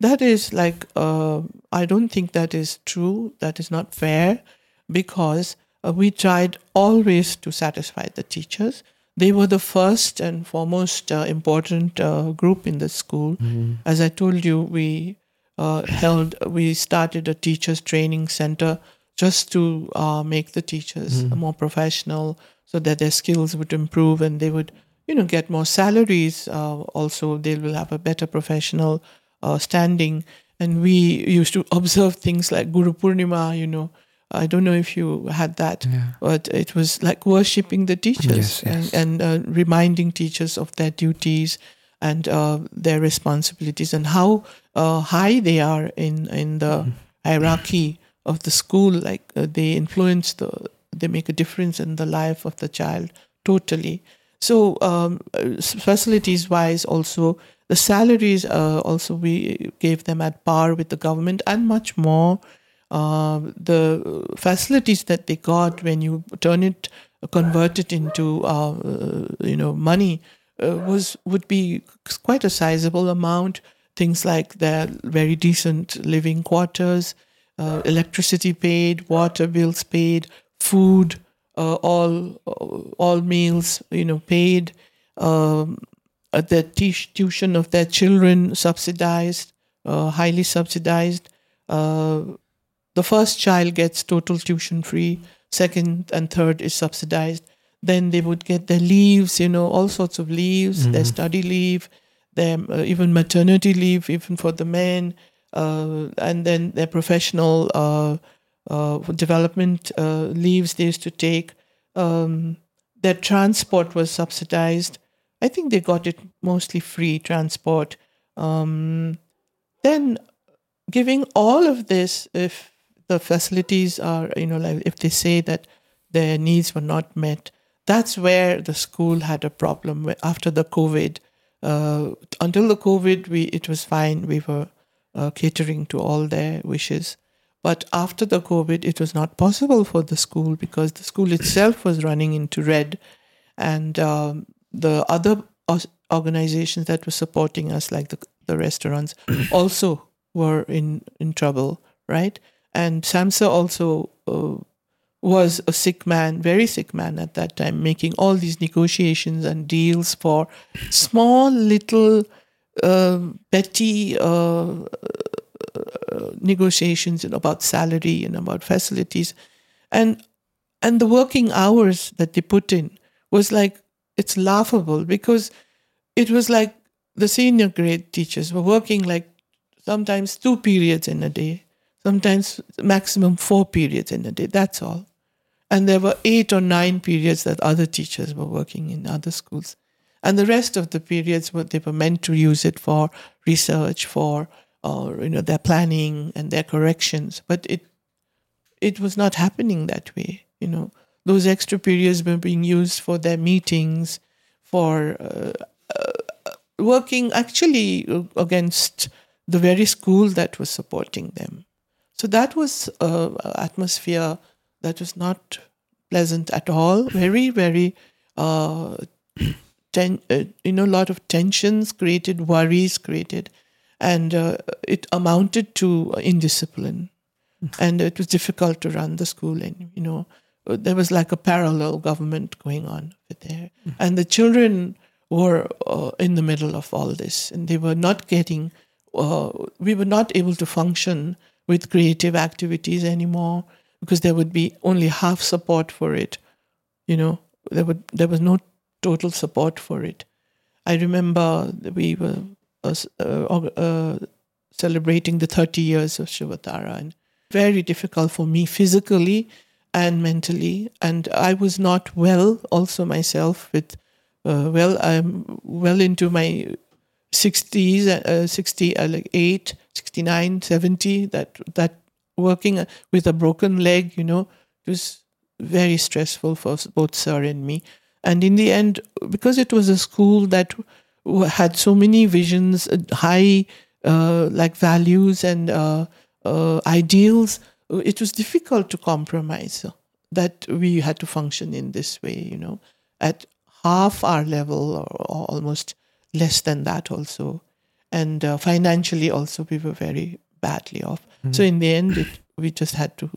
that is like uh, I don't think that is true. That is not fair because uh, we tried always to satisfy the teachers. They were the first and foremost uh, important uh, group in the school. As I told you, we uh, held, we started a teachers training center just to uh, make the teachers more professional, so that their skills would improve and they would, you know, get more salaries. Uh, also, they will have a better professional uh, standing. And we used to observe things like Guru Purnima, you know. I don't know if you had that, but it was like worshipping the teachers Yes, yes. and, and uh, reminding teachers of their duties and uh, their responsibilities and how uh, high they are in in the hierarchy of the school. Like uh, they influence the, they make a difference in the life of the child totally. So um, facilities wise, also the salaries uh, also we gave them at par with the government and much more. Uh, the facilities that they got when you turn it, convert it into uh, you know money uh, was would be quite a sizable amount. Things like their very decent living quarters, uh, electricity paid, water bills paid, food, uh, all all meals you know paid, um, uh, the tuition of their children subsidized, uh, highly subsidized. Uh, the first child gets total tuition free. Second and third is subsidized. Then they would get their leaves, you know, all sorts of leaves, their study leave, their uh, even maternity leave, even for the men, uh, and then their professional uh, uh, development uh, leaves they used to take. Um, their transport was subsidized. I think they got it mostly free transport. Um, then giving all of this, if the facilities are, you know, like if they say that their needs were not met, that's where the school had a problem after the COVID. Uh, until the COVID, we it was fine. We were uh, catering to all their wishes. But after the COVID, it was not possible for the school because the school itself was running into red, and um, the other organizations that were supporting us, like the the restaurants, also were in in trouble, right? And Samsa also uh, was a sick man, very sick man at that time, making all these negotiations and deals for small little uh, petty uh, negotiations and about salary and about facilities. And and the working hours that they put in was like it's laughable because it was like the senior grade teachers were working like sometimes two periods in a day sometimes maximum four periods in a day that's all. And there were eight or nine periods that other teachers were working in other schools. And the rest of the periods they were meant to use it for research for or you know their planning and their corrections. But it it was not happening that way you know. Those extra periods were being used for their meetings for uh, uh, working actually against the very school that was supporting them so that was uh, atmosphere that was not pleasant at all very very uh, ten, uh, you know a lot of tensions created worries created and uh, it amounted to indiscipline and it was difficult to run the school. And you know, there was like a parallel government going on there, and the children were uh, in the middle of all this, and they were not getting. Uh, we were not able to function with creative activities anymore because there would be only half support for it. You know, there would there was no total support for it. I remember we were uh, uh, uh, celebrating the 30 years of Shuvatara, and very difficult for me physically and mentally. And I was not well, also myself. With uh, well, I'm well into my 60s, uh, 60, uh, like 8, 69, 70. That that working with a broken leg, you know, it was very stressful for both sir and me. And in the end, because it was a school that had so many visions, uh, high uh, like values and uh, uh, ideals, it was difficult to compromise. That we had to function in this way, you know, at half our level or, or almost less than that also, and uh, financially also we were very badly off. Mm-hmm. So in the end, it, we just had to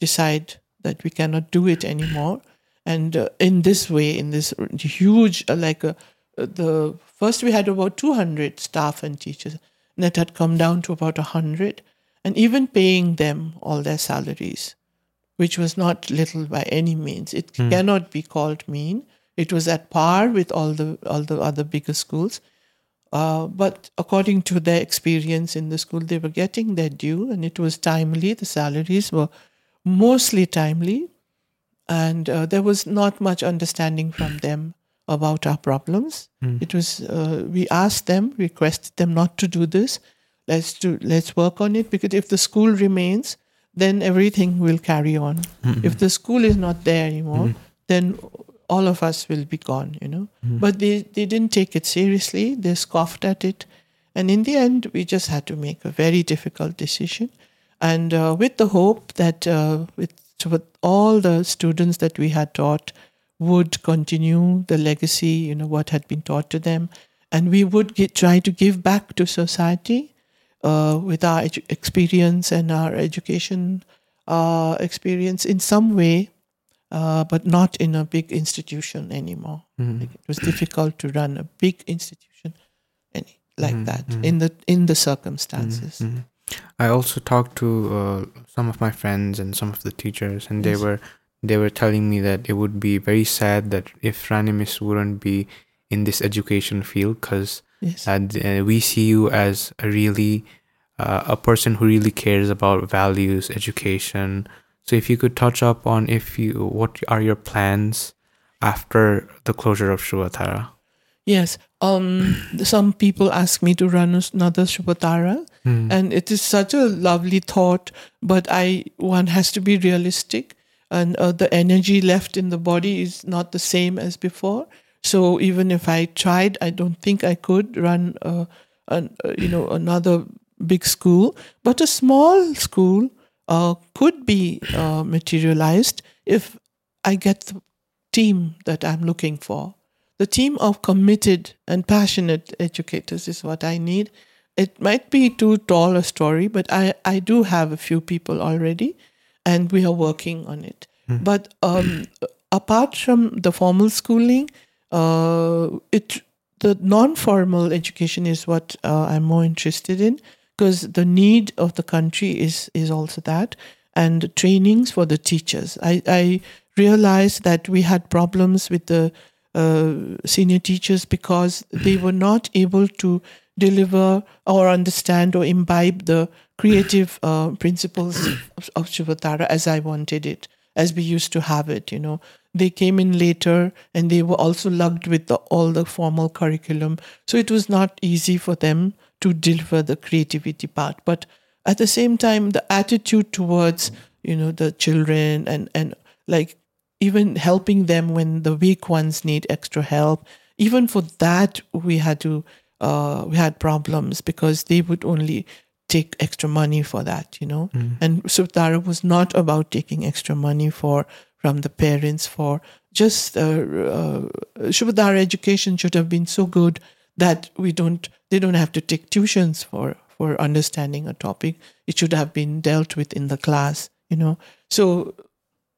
decide that we cannot do it anymore and uh, in this way in this huge uh, like uh, the first we had about 200 staff and teachers and that had come down to about 100 and even paying them all their salaries which was not little by any means it mm. cannot be called mean it was at par with all the all the other bigger schools uh, but according to their experience in the school they were getting their due and it was timely the salaries were mostly timely and uh, there was not much understanding from them about our problems. Mm. It was uh, we asked them, requested them not to do this. Let's do let's work on it because if the school remains, then everything will carry on. Mm-hmm. If the school is not there anymore, mm-hmm. then all of us will be gone. You know. Mm-hmm. But they they didn't take it seriously. They scoffed at it, and in the end, we just had to make a very difficult decision, and uh, with the hope that uh, with with all the students that we had taught would continue the legacy, you know, what had been taught to them. And we would get, try to give back to society uh, with our edu- experience and our education uh, experience in some way, uh, but not in a big institution anymore. Mm-hmm. Like it was difficult to run a big institution any, like mm-hmm. that mm-hmm. in the in the circumstances. Mm-hmm. I also talked to uh, some of my friends and some of the teachers, and yes. they were they were telling me that it would be very sad that if Ranimis wouldn't be in this education field, because yes. uh, we see you as a really uh, a person who really cares about values, education. So if you could touch up on if you what are your plans after the closure of Shuvatara? Yes. Um, some people ask me to run another Shuvatara, mm. and it is such a lovely thought. But I one has to be realistic, and uh, the energy left in the body is not the same as before. So even if I tried, I don't think I could run, uh, an, uh, you know, another big school. But a small school uh, could be uh, materialized if I get the team that I'm looking for the team of committed and passionate educators is what I need. It might be too tall a story, but I, I do have a few people already, and we are working on it. Mm. But um, apart from the formal schooling, uh, it the non-formal education is what uh, I'm more interested in because the need of the country is is also that, and trainings for the teachers. I I realized that we had problems with the uh, senior teachers because they were not able to deliver or understand or imbibe the creative uh, principles of, of Shuvatara as I wanted it, as we used to have it. You know, they came in later and they were also lugged with the, all the formal curriculum, so it was not easy for them to deliver the creativity part. But at the same time, the attitude towards you know the children and and like even helping them when the weak ones need extra help. Even for that, we had to uh, we had problems because they would only take extra money for that, you know. Mm. And Shuvatara was not about taking extra money for from the parents for just uh, uh, Shuvatara education should have been so good that we don't they don't have to take tuitions for for understanding a topic. It should have been dealt with in the class, you know. So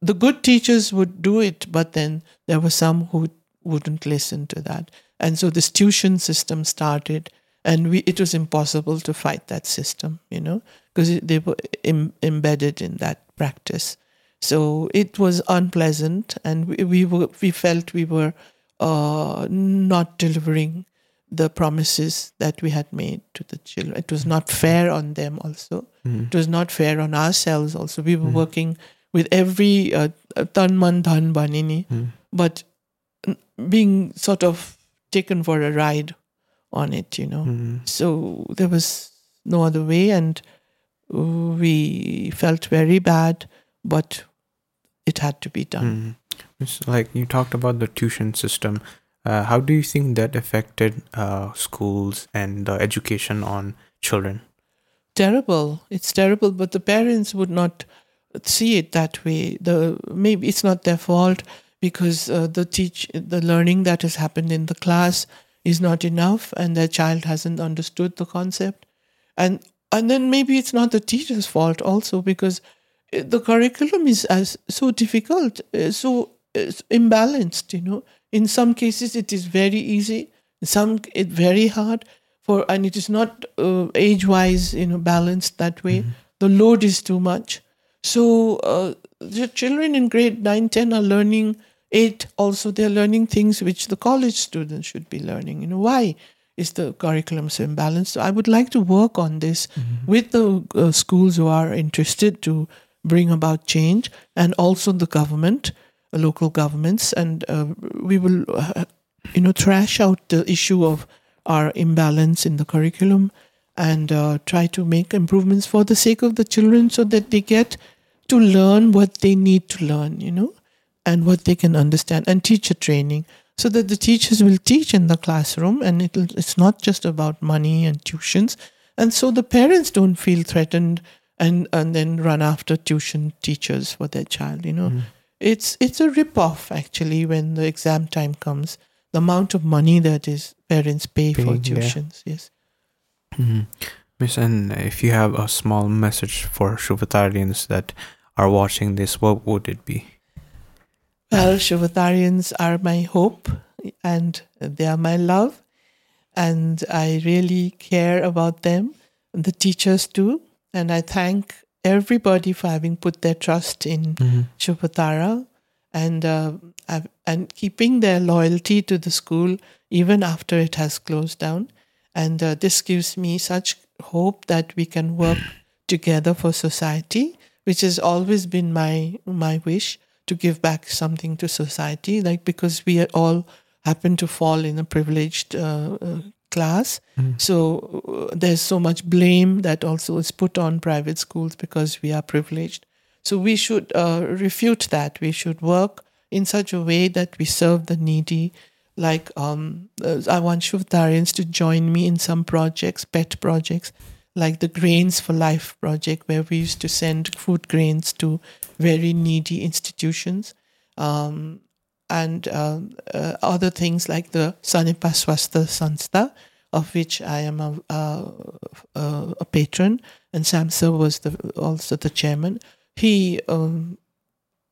the good teachers would do it, but then there were some who wouldn't listen to that. And so this tuition system started, and we, it was impossible to fight that system, you know, because they were Im- embedded in that practice. So it was unpleasant, and we, we were we felt we were uh, not delivering the promises that we had made to the children. It was not fair on them. Also, mm-hmm. it was not fair on ourselves. Also, we were mm-hmm. working with every uh, uh tan man dhan banini, mm-hmm. but being sort of taken for a ride on it, you know. So there was no other way, and uh, we felt very bad, but it had to be done. It's like you talked about the tuition system. Uh, how do you think that affected uh, schools and the education on children? Terrible. It's terrible, but the parents would not see it that way. The maybe it's not their fault because uh, the teach the learning that has happened in the class is not enough, and their child hasn't understood the concept, and and then maybe it's not the teacher's fault also because uh, the curriculum is as so difficult, uh, so uh, imbalanced. You know, in some cases it is very easy, in some it very hard. For and it is not uh, age wise, you know, balanced that way. The load is too much. So uh, the children in grade 9, 10 are learning, 8 also, they're learning things which the college students should be learning. You know, why is the curriculum so imbalanced? So I would like to work on this with the uh, schools who are interested to bring about change and also the government, local governments. And uh, we will, uh, you know, trash out the issue of our imbalance in the curriculum and uh, try to make improvements for the sake of the children so that they get to learn what they need to learn, you know, and what they can understand, and teacher training so that the teachers will teach in the classroom and it's not just about money and tuitions. And so the parents don't feel threatened and, and then run after tuition teachers for their child, you know. It's, it's a rip-off actually when the exam time comes. The amount of money that is parents pay for Paying, yeah. tuitions, yes. Mm-hmm. Miss, and if you have a small message for Shuvatarians that are watching this, what would it be? Well, Shuvatarians are my hope and they are my love. And I really care about them, the teachers too. And I thank everybody for having put their trust in Shuvatara and, uh, and keeping their loyalty to the school even after it has closed down. And uh, this gives me such hope that we can work together for society, which has always been my my wish to give back something to society. Like because we all happen to fall in a privileged uh, class, so uh, there's so much blame that also is put on private schools because we are privileged. So we should uh, refute that. We should work in such a way that we serve the needy. Like um, uh, I want Shuvatarians to join me in some projects, pet projects, like the Grains for Life project, where we used to send food grains to very needy institutions. Um, and um, uh, other things like the Sanepa Swastha Sanstha, of which I am a, a, a, a patron, and Samsa was the, also the chairman. He um,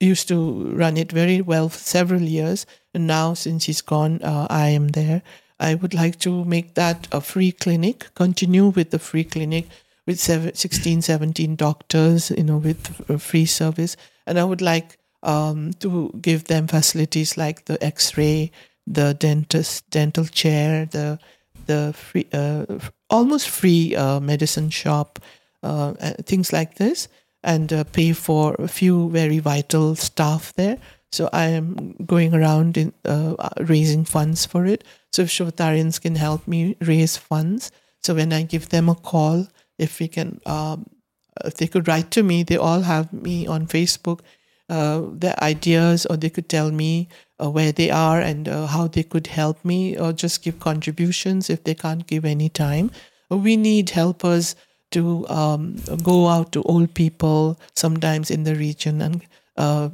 used to run it very well for several years, and now since he's gone, uh, I am there. I would like to make that a free clinic, continue with the free clinic with seven, 16, 17 doctors, you know, with uh, free service. And I would like um, to give them facilities like the X-ray, the dentist, dental chair, the the free, uh, almost free uh, medicine shop, uh, things like this, and uh, pay for a few very vital staff there. So I am going around in uh, raising funds for it. So if Shuvatarians can help me raise funds, so when I give them a call, if we can, um, if they could write to me, they all have me on Facebook uh, their ideas, or they could tell me uh, where they are and uh, how they could help me, or just give contributions if they can't give any time. We need helpers to um, go out to old people sometimes in the region and uh,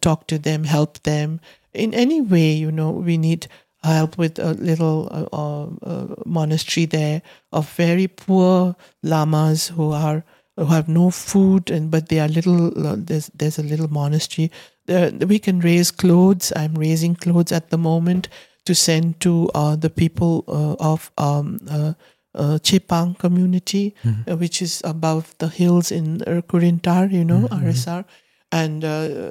talk to them, help them in any way. You know, we need help with a little uh, uh, monastery there of very poor lamas who are who have no food and but they are little uh, there's there's a little monastery there we can raise clothes i'm raising clothes at the moment to send to uh, the people uh, of um, uh, uh, Chepang community, uh, which is above the hills in Kurintar, you know, RSR. And uh,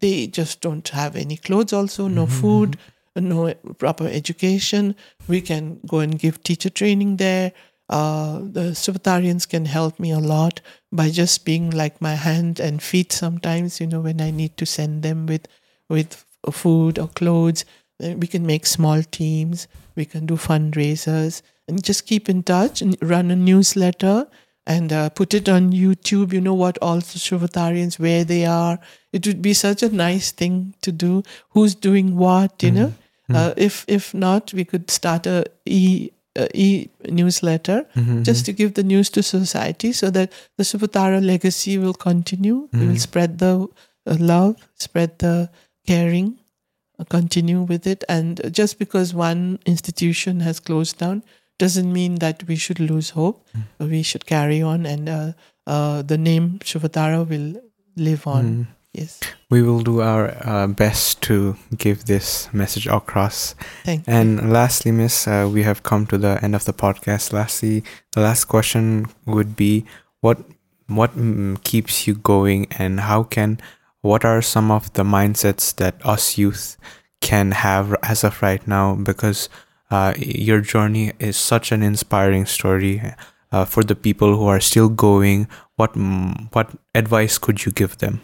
they just don't have any clothes, also, no food, no proper education. We can go and give teacher training there. Uh, the Shuvatarians can help me a lot by just being like my hand and feet sometimes, you know, when I need to send them with, with food or clothes. Uh, We can make small teams, we can do fundraisers, and just keep in touch and run a newsletter and uh, put it on YouTube. You know what all the Shuvatarians, where they are. It would be such a nice thing to do. Who's doing what, you know? Uh, if if not, we could start a e uh, e newsletter just to give the news to society, so that the Shuvatara legacy will continue. We will spread the uh, love, spread the caring, uh, continue with it. And just because one institution has closed down doesn't mean that we should lose hope. We should carry on, and uh, uh, the name Shuvatara will live on. Yes, We will do our uh, best to give this message across. thank you. And lastly, Miss, uh, we have come to the end of the podcast. Lastly, the last question would be what what mm, keeps you going, and how can what are some of the mindsets that us youth can have as of right now? Because uh, your journey is such an inspiring story uh, for the people who are still going. What mm, what advice could you give them?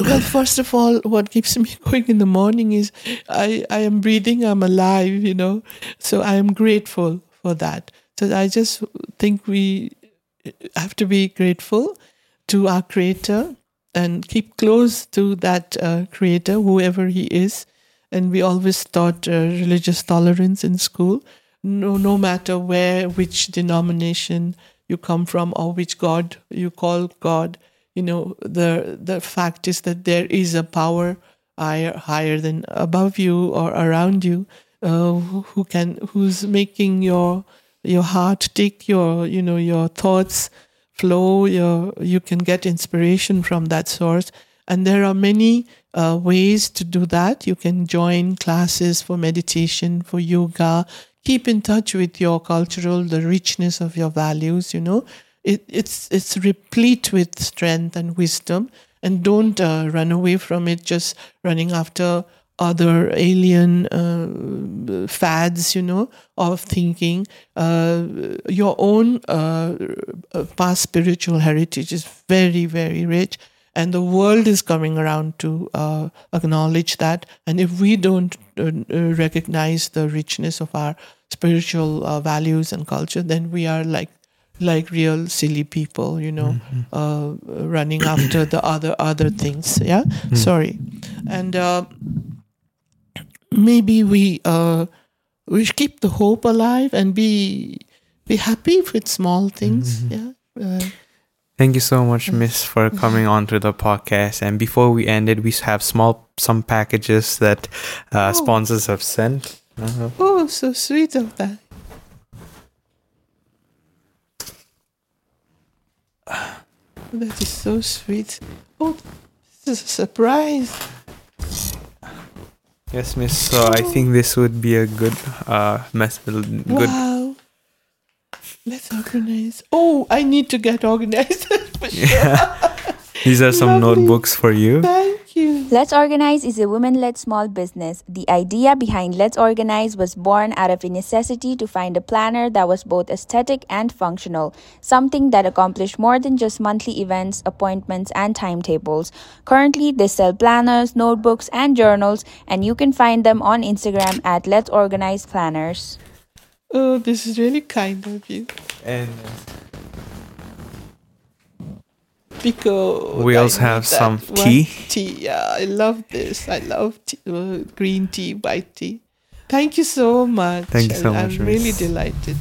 Well, first of all, what keeps me going in the morning is I, I am breathing, I'm alive, you know. So I am grateful for that. So I just think we have to be grateful to our Creator and keep close to that uh, Creator, whoever He is. And we always taught uh, religious tolerance in school. No, no matter where, which denomination you come from, or which God you call God, you know the the fact is that there is a power higher higher than above you or around you uh, who can who's making your your heart tick your you know your thoughts flow your you can get inspiration from that source. And there are many uh, ways to do that. You can join classes for meditation for yoga. Keep in touch with your cultural the richness of your values you know it, it's it's replete with strength and wisdom. And don't uh, run away from it just running after other alien uh, fads you know of thinking. Uh, your own uh, uh, past spiritual heritage is very very rich. And the world is coming around to uh, acknowledge that. And if we don't recognize the richness of our spiritual values and culture then we are like like real silly people you know uh, running after the other other things yeah? Sorry. And uh, maybe we uh, we keep the hope alive and be be happy with small things yeah? Uh, Thank you so much, Miss, for coming on to the podcast. And before we end it, we have small some packages that uh, sponsors have sent. Uh-huh. oh so sweet of that that is so sweet oh this is a surprise Yes, Miss. So I think this would be a good uh mess. Good. Wow. Let's organize. Oh, I need to get organized. for sure. These are some Lovely. notebooks for you. Thank you. Let's Organize is a women led small business. The idea behind Let's Organize was born out of a necessity to find a planner that was both aesthetic and functional, something that accomplished more than just monthly events, appointments, and timetables. Currently, they sell planners, notebooks, and journals, and you can find them on Instagram at Let's Organize Planners. Oh, this is really kind of you. And Because We also have some tea. Tea, yeah, I love this. I love tea, uh, green tea, white tea. Thank you so much. Thank you so I- much, I'm really delighted.